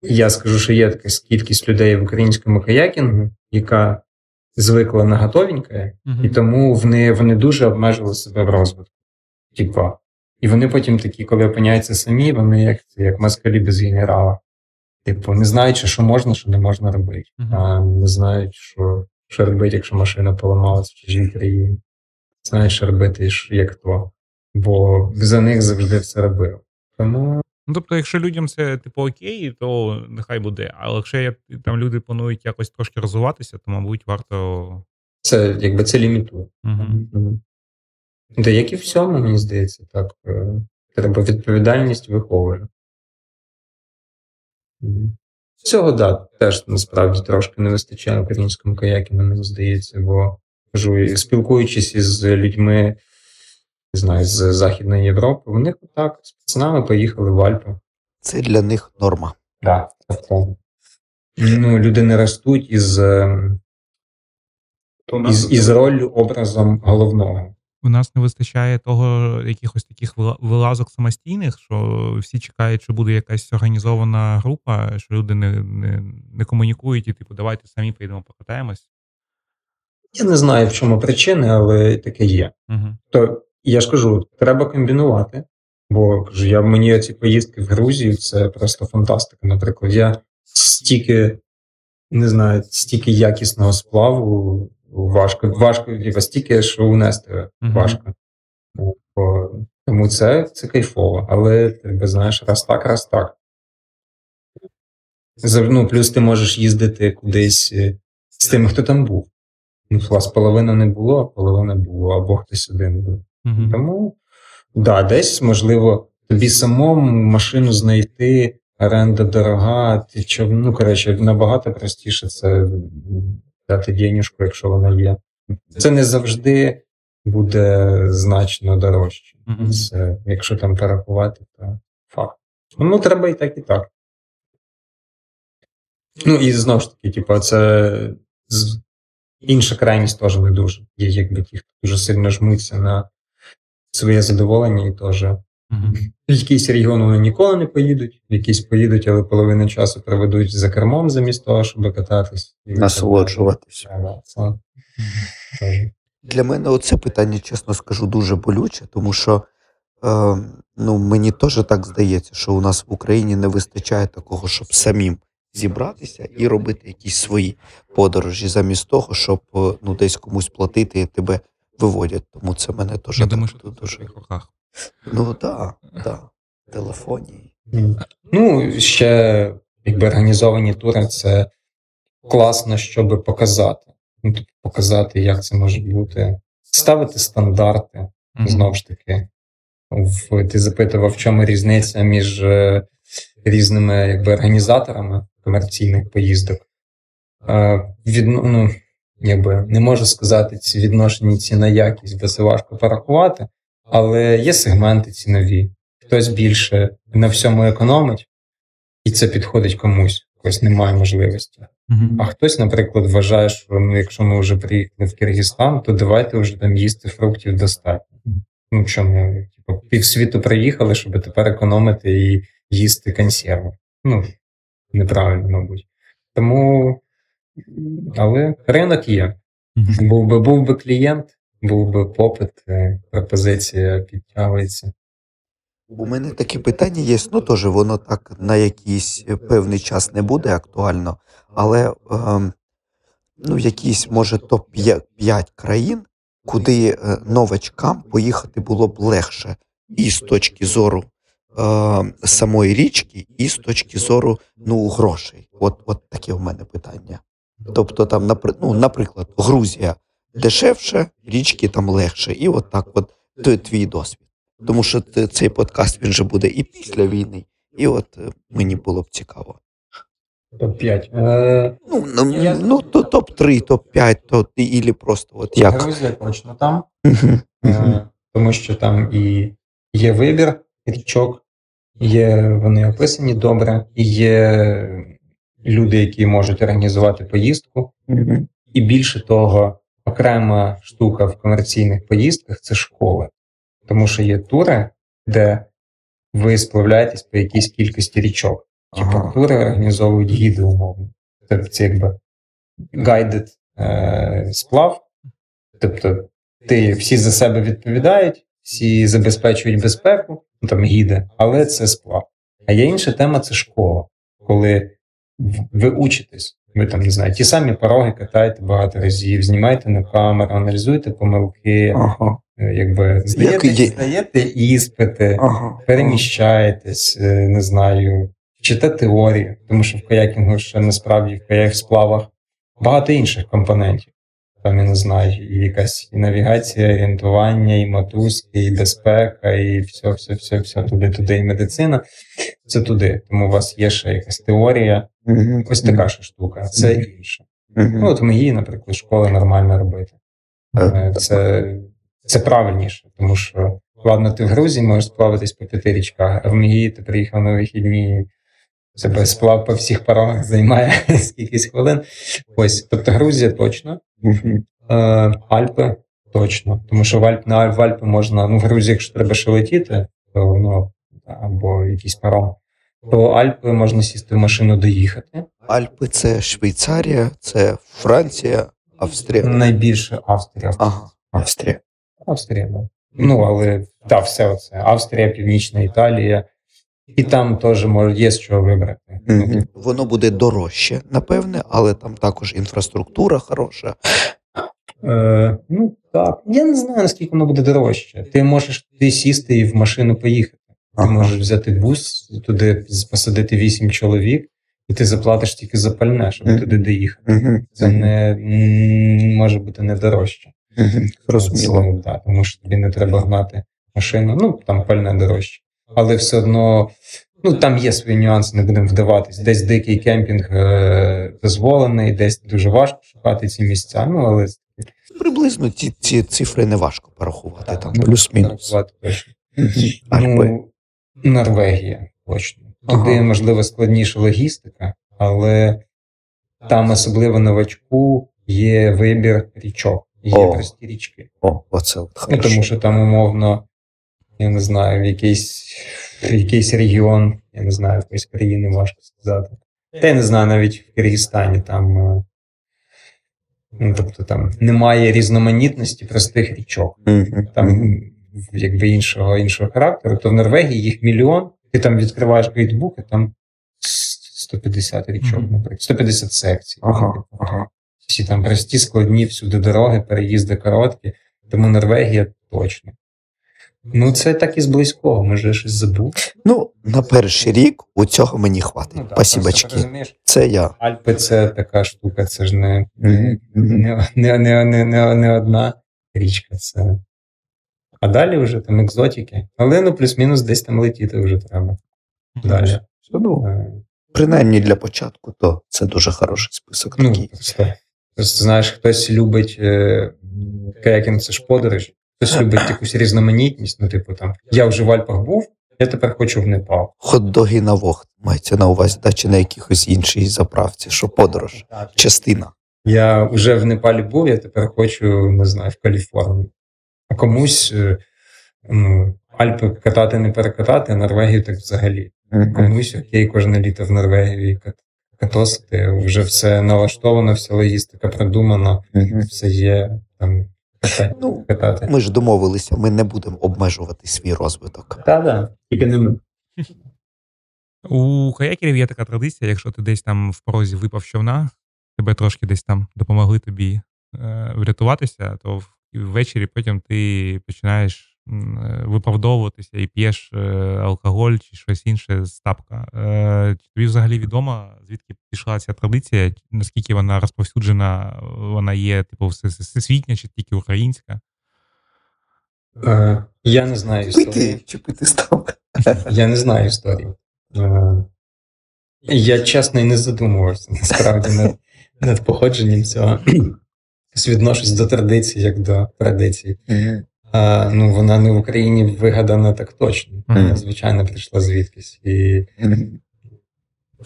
[SPEAKER 4] я скажу, що є така кількість людей в українському каякінгу, яка звикла на готовеньке,
[SPEAKER 1] Мгм.
[SPEAKER 4] і тому вони, вони дуже обмежили себе в розвитку. Типа. І вони потім такі, коли опиняються самі, вони як, як москалі без генерала. Типу, не знаючи, що можна, що не можна робити.
[SPEAKER 1] Мгм.
[SPEAKER 4] А не знають, що, що робити, якщо машина поламалась в чужій країні. Знаєш, що робити, як то. Бо за них завжди все робив. Тому
[SPEAKER 1] Ну, тобто, якщо людям це типу окей, то нехай буде. Але якщо я, там люди планують якось трошки розвиватися, то, мабуть, варто.
[SPEAKER 4] це якби це лімітує.
[SPEAKER 1] Угу.
[SPEAKER 4] Та як і всьому, мені здається, так. е, Треба відповідальність виховує. Мгм. Цього, да, теж насправді трошки не вистачає українському каякінгу, мені здається, бо кажу, спілкуючись із людьми, не знаю, з Західної Європи, вони так з пацанами поїхали в Альпи.
[SPEAKER 2] Це для них норма.
[SPEAKER 4] Да, тобто, ну, люди не ростуть із, ем, із, із роллю образом головного.
[SPEAKER 1] У нас не вистачає того якихось таких вилазок самостійних, що всі чекають, що буде якась організована група, що люди не, не, не комунікують і, типу, давайте самі поїдемо покатаємось.
[SPEAKER 4] Я не знаю, в чому причини, але таке є.
[SPEAKER 1] Угу.
[SPEAKER 4] То я ж кажу, треба комбінувати. Бо кажу, я мені ці поїздки в Грузію це просто фантастика. Наприклад, я стільки не знаю, стільки якісного сплаву важко, важко, стільки, що унести важко. Бо, тому це, це кайфово, але ти знаєш, раз так, раз так. Ну, плюс ти можеш їздити кудись е, з тими, хто там був. Ну, вас половина не було, а половина було, або хтось один був.
[SPEAKER 1] Угу.
[SPEAKER 4] Тому, да, десь, можливо, тобі самому машину знайти, оренда дорога, ти чов... ну, коротше, набагато простіше це дати денежку, якщо вона є. Це не завжди буде значно дорожче.
[SPEAKER 1] Мгм.
[SPEAKER 4] Це, якщо там порахувати, то факт. Ну, треба і так, і так. Ну, і знову ж таки, типу, це інша крайність теж не дуже. Є якби ті, хто дуже сильно жмуться на своє задоволення і теж.
[SPEAKER 1] Угу.
[SPEAKER 4] В якийсь регіон вони ніколи не поїдуть, в якийсь поїдуть, але половину часу проведуть за кермом замість того, щоб кататись. Це.
[SPEAKER 2] Для мене оце питання, чесно скажу, дуже болюче, тому що е, ну, мені теж так здається, що у нас в Україні не вистачає такого, щоб самим зібратися і робити якісь свої подорожі, замість того, щоб е, ну, десь комусь платити і тебе виводять. Тому це мене теж
[SPEAKER 1] Я думаю, що
[SPEAKER 2] дуже.
[SPEAKER 1] тут в руках.
[SPEAKER 2] Ну так, так. Телефоні.
[SPEAKER 4] Ну, ще якби організовані тури це класно, щоб показати. Ну, тобто показати, як це може бути, ставити стандарти.
[SPEAKER 1] Мгм.
[SPEAKER 4] Знову ж таки, в, ти запитував, в чому різниця між е, різними якби, організаторами комерційних поїздок. Е, від, ну, якби, не можу сказати ці відношення ціна якість, бо це важко порахувати, але є сегменти цінові. Хтось більше на всьому економить, і це підходить комусь, когось немає можливості.
[SPEAKER 1] Мгм.
[SPEAKER 4] А хтось, наприклад, вважає, що ну, якщо ми вже приїхали в Киргизстан, то давайте вже там їсти фруктів достатньо. Ну чому? Типу, півсвіту приїхали, щоб тепер економити і їсти консерви. Ну, неправильно, мабуть. Тому, але ринок є. Був би, був би клієнт, був би попит, е, пропозиція підтягується.
[SPEAKER 2] У мене таке питання є, ну теж воно так на якийсь певний час не буде актуально, але ем, ну, якісь, може, топ-5 країн, куди е, новачкам поїхати було б легше і з точки зору е, самої річки, і з точки зору ну, грошей. От, от таке в мене питання. Тобто, там, ну, наприклад, Грузія дешевше, річки там легше. І от так, от твій досвід. Тому що цей подкаст він же буде і після війни, і от е, мені було б цікаво.
[SPEAKER 4] Топ-5. Е,
[SPEAKER 2] Ну, ну,
[SPEAKER 4] Я-
[SPEAKER 2] ну то топ-3, топ-5, то ілі просто от як.
[SPEAKER 4] Грузія точно там. Е, тому що там і є вибір річок, є вони описані добре, і є люди, які можуть організувати поїздку.
[SPEAKER 2] Мгм.
[SPEAKER 4] І більше того, окрема штука в комерційних поїздках це школи. Тому що є тури, де ви сплавляєтесь по якійсь кількості річок.
[SPEAKER 2] Ага.
[SPEAKER 4] тури організовують гіди умовно. Тобто це якби е, сплав. Тобто ти всі за себе відповідають, всі забезпечують безпеку, ну там гіди, але це сплав. А є інша тема це школа, коли ви учитесь. Ви там не знаю, ті самі пороги катаєте багато разів, знімаєте на камеру, аналізуєте помилки,
[SPEAKER 2] Ага.
[SPEAKER 4] е, якби здаєте,
[SPEAKER 2] Як
[SPEAKER 4] здаєте іспити,
[SPEAKER 2] Ага.
[SPEAKER 4] переміщаєтесь, е, не знаю, вчите теорію, тому що в каякінгу ще насправді в каяк сплавах багато інших компонентів. Там я не знаю, і якась і навігація, орієнтування, і мотузки, і безпека, і все, все, все, все туди, туди, і медицина. Це туди. Тому у вас є ще якась теорія.
[SPEAKER 2] Мгм.
[SPEAKER 4] Ось така ж штука. Це інше.
[SPEAKER 2] Мгм.
[SPEAKER 4] Ну, от МГІ, наприклад, школа нормально робити. Е, Це, це правильніше, тому що ладно, ти в Грузії можеш сплаватись по п'яти річках, а в МГІ ти приїхав на вихідні, себе сплав по всіх парах займає скількись хвилин. Ось, тобто Грузія точно, е, Альпи точно. Тому що в, Альп, на в Альпи можна, ну в Грузії, якщо треба ще летіти, то ну, або якийсь паром, то Альпи можна сісти в машину доїхати.
[SPEAKER 2] Альпи це Швейцарія, це Франція, Австрія.
[SPEAKER 4] Найбільше Австрія.
[SPEAKER 2] Ага, Австрія.
[SPEAKER 4] Австрія, да. Ну, але та, все оце. Австрія, Північна Італія. І там теж може є з чого вибрати.
[SPEAKER 2] Мгм. Воно буде дорожче, напевне, але там також інфраструктура хороша.
[SPEAKER 4] Е, ну так. Я не знаю, наскільки воно буде дорожче. Ти можеш туди сісти і в машину поїхати. Ти
[SPEAKER 2] Ага.
[SPEAKER 4] можеш взяти бус, туди посадити вісім чоловік, і ти заплатиш тільки за пальне, щоб
[SPEAKER 2] Мгм.
[SPEAKER 4] туди доїхати.
[SPEAKER 2] Мгм.
[SPEAKER 4] Це не може бути не дорожче.
[SPEAKER 2] Мгм. Зрозуміло.
[SPEAKER 4] Це, да, тому що тобі не треба гнати машину. Ну, там пальне дорожче. Але все одно, ну там є свої нюанси, не будемо вдаватись. Десь дикий кемпінг е, дозволений, десь дуже важко шукати ці місця. Ну, але
[SPEAKER 2] Приблизно ці, ці цифри не важко порахувати, там
[SPEAKER 4] ну,
[SPEAKER 2] плюс-мінус.
[SPEAKER 4] Ну, Норвегія, точно.
[SPEAKER 2] Ага.
[SPEAKER 4] Туди, можливо, складніша логістика, але там, особливо новачку, є вибір річок, є
[SPEAKER 2] О.
[SPEAKER 4] прості річки.
[SPEAKER 2] О, оце от
[SPEAKER 4] Ну, тому що там умовно, я не знаю, в якийсь, в якийсь регіон, я не знаю, в якоїсь країни важко сказати. Та я не знаю, навіть в Киргизстані там. е, Ну, тобто там немає різноманітності простих річок. Там якби іншого іншого характеру, то в Норвегії їх мільйон. Ти там відкриваєш гейтбук, і там 150 річок, наприклад, 150 секцій.
[SPEAKER 2] Ага, ага.
[SPEAKER 4] Всі там прості, складні, всюди дороги, переїзди короткі. Тому Норвегія точно. Ну, це так і з близького, може, щось забув.
[SPEAKER 2] Ну, на перший рік у цього мені хватить.
[SPEAKER 4] Ну, розумієш,
[SPEAKER 2] Це я.
[SPEAKER 4] Альпи це така штука, це ж не, не, не, не, не, не, одна річка. Це. А далі вже там екзотики. Але ну плюс-мінус десь там летіти вже треба. Далі.
[SPEAKER 2] Ну,
[SPEAKER 4] Е,
[SPEAKER 2] принаймні для початку, то це дуже хороший список
[SPEAKER 4] Ну,
[SPEAKER 2] такий.
[SPEAKER 4] просто, просто знаєш, хтось любить е, каякінг, це ж подорож, хтось любить якусь різноманітність. Ну, типу, там я вже в Альпах був, я тепер хочу в Непал.
[SPEAKER 2] Хот-доги на вогт мається на увазі, да, чи на якихось іншій заправці, що подорож, частина.
[SPEAKER 4] Я вже в Непалі був, я тепер хочу, не знаю, в Каліфорнію. А комусь е, ну, Альпи катати не перекатати, а Норвегію так взагалі. Комусь окей, кожне літо в Норвегію і кат- катосити. Вже все налаштовано, вся логістика продумана, все є там.
[SPEAKER 2] Ну,
[SPEAKER 4] катати.
[SPEAKER 2] Ми ж домовилися, ми не будемо обмежувати свій розвиток.
[SPEAKER 4] Та да, тільки не ми.
[SPEAKER 1] У каякерів є така традиція, якщо ти десь там в порозі випав човна, тебе трошки десь там допомогли тобі е, врятуватися, то ввечері потім ти починаєш виправдовуватися і п'єш е, алкоголь чи щось інше з тапка. Е, чи тобі взагалі відомо, звідки пішла ця традиція, наскільки вона розповсюджена, вона є, типу, все- все- всесвітня чи тільки українська?
[SPEAKER 4] Е, я не знаю історії.
[SPEAKER 2] Став.
[SPEAKER 4] Я не знаю історії. Е, Я чесно і не задумувався насправді над, над походженням цього. Відношусь до традиції, як до традиції. Ну, вона не в Україні вигадана так точно. Вона, звичайно, прийшла звідкись. І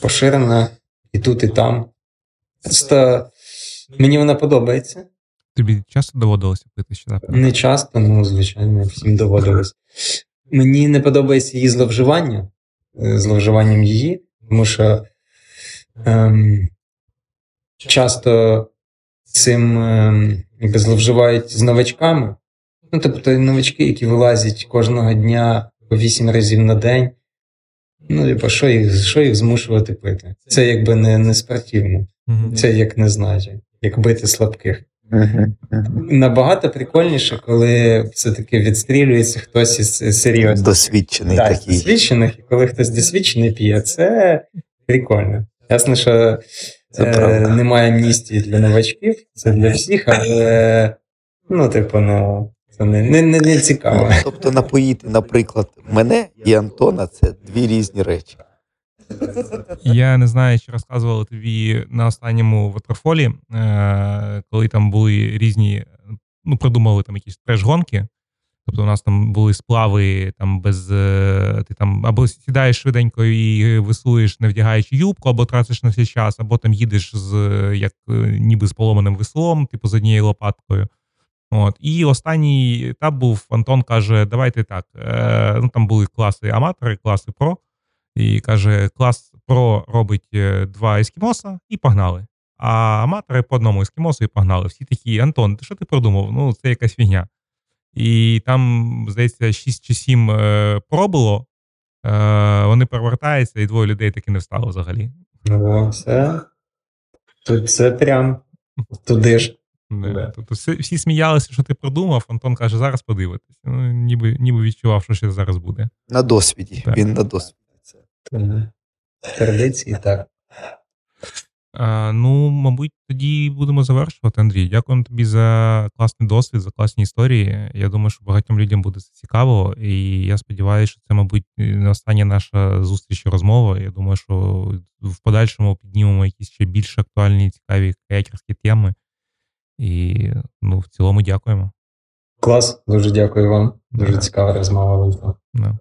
[SPEAKER 4] поширена і тут, і там. Просто мені вона подобається.
[SPEAKER 1] Тобі часто доводилося пити ще напевно?
[SPEAKER 4] Не часто, ну, звичайно, всім доводилось. Мені не подобається її зловживання, е, зловживанням її. Тому що ем, часто цим ем, зловживають з новачками. Ну, тобто новачки, які вилазять кожного дня по 8 разів на день. Ну, типу, що їх, що їх змушувати пити? Це якби не, не спортивно.
[SPEAKER 1] Мгм.
[SPEAKER 4] Це як не знаю, як бити слабких. Набагато прикольніше, коли все-таки відстрілюється хтось із серйозних.
[SPEAKER 2] Досвідчений
[SPEAKER 4] Да,
[SPEAKER 2] такий.
[SPEAKER 4] досвідчених, і коли хтось досвідчений п'є, це прикольно. Ясно, що
[SPEAKER 2] Це
[SPEAKER 4] е, немає амністії для новачків, це для всіх, але ну, типу, ну, це не, не, не, не цікаво.
[SPEAKER 2] Тобто напоїти, наприклад, мене і Антона це дві різні речі.
[SPEAKER 1] Я не знаю, чи розказували тобі на останньому ватерфолі, е, коли там були різні, ну, придумали там якісь треш-гонки. Тобто у нас там були сплави там без. е, Ти там або сідаєш швиденько і веслуєш, не вдягаючи юбку, або тратиш на все час, або там їдеш з як е, ніби з поломаним веслом, типу з однією лопаткою. От. І останній етап був: Антон каже: давайте так. Е, ну там були класи аматори, класи про. І каже: клас про робить е, два ескімоса і погнали. А аматори по одному ескімосу і погнали. Всі такі, Антон, ти що ти придумав? Ну, це якась фігня. І там, здається, 6 чи 7 е, про було. Е, вони перевертаються, і двоє людей таки не встало взагалі.
[SPEAKER 4] Ну, все. Це прям туди ж.
[SPEAKER 1] Не.
[SPEAKER 4] Да.
[SPEAKER 1] Тобто всі, всі сміялися, що ти придумав. Антон каже, зараз подивитись. Ну, ніби, ніби відчував, що ще зараз буде.
[SPEAKER 2] На досвіді.
[SPEAKER 1] Так.
[SPEAKER 2] Він на досвіді. Це.
[SPEAKER 4] Традиції, так.
[SPEAKER 1] А, ну, мабуть, тоді будемо завершувати, Андрій. Дякуємо тобі за класний досвід, за класні історії. Я думаю, що багатьом людям буде це цікаво, і я сподіваюся, що це, мабуть, не остання наша зустріч і розмова. Я думаю, що в подальшому піднімемо якісь ще більш актуальні, цікаві каякерські теми. І ну, в цілому дякуємо.
[SPEAKER 4] Клас, дуже дякую вам. Дуже цікава розмова вийшла.
[SPEAKER 1] Да.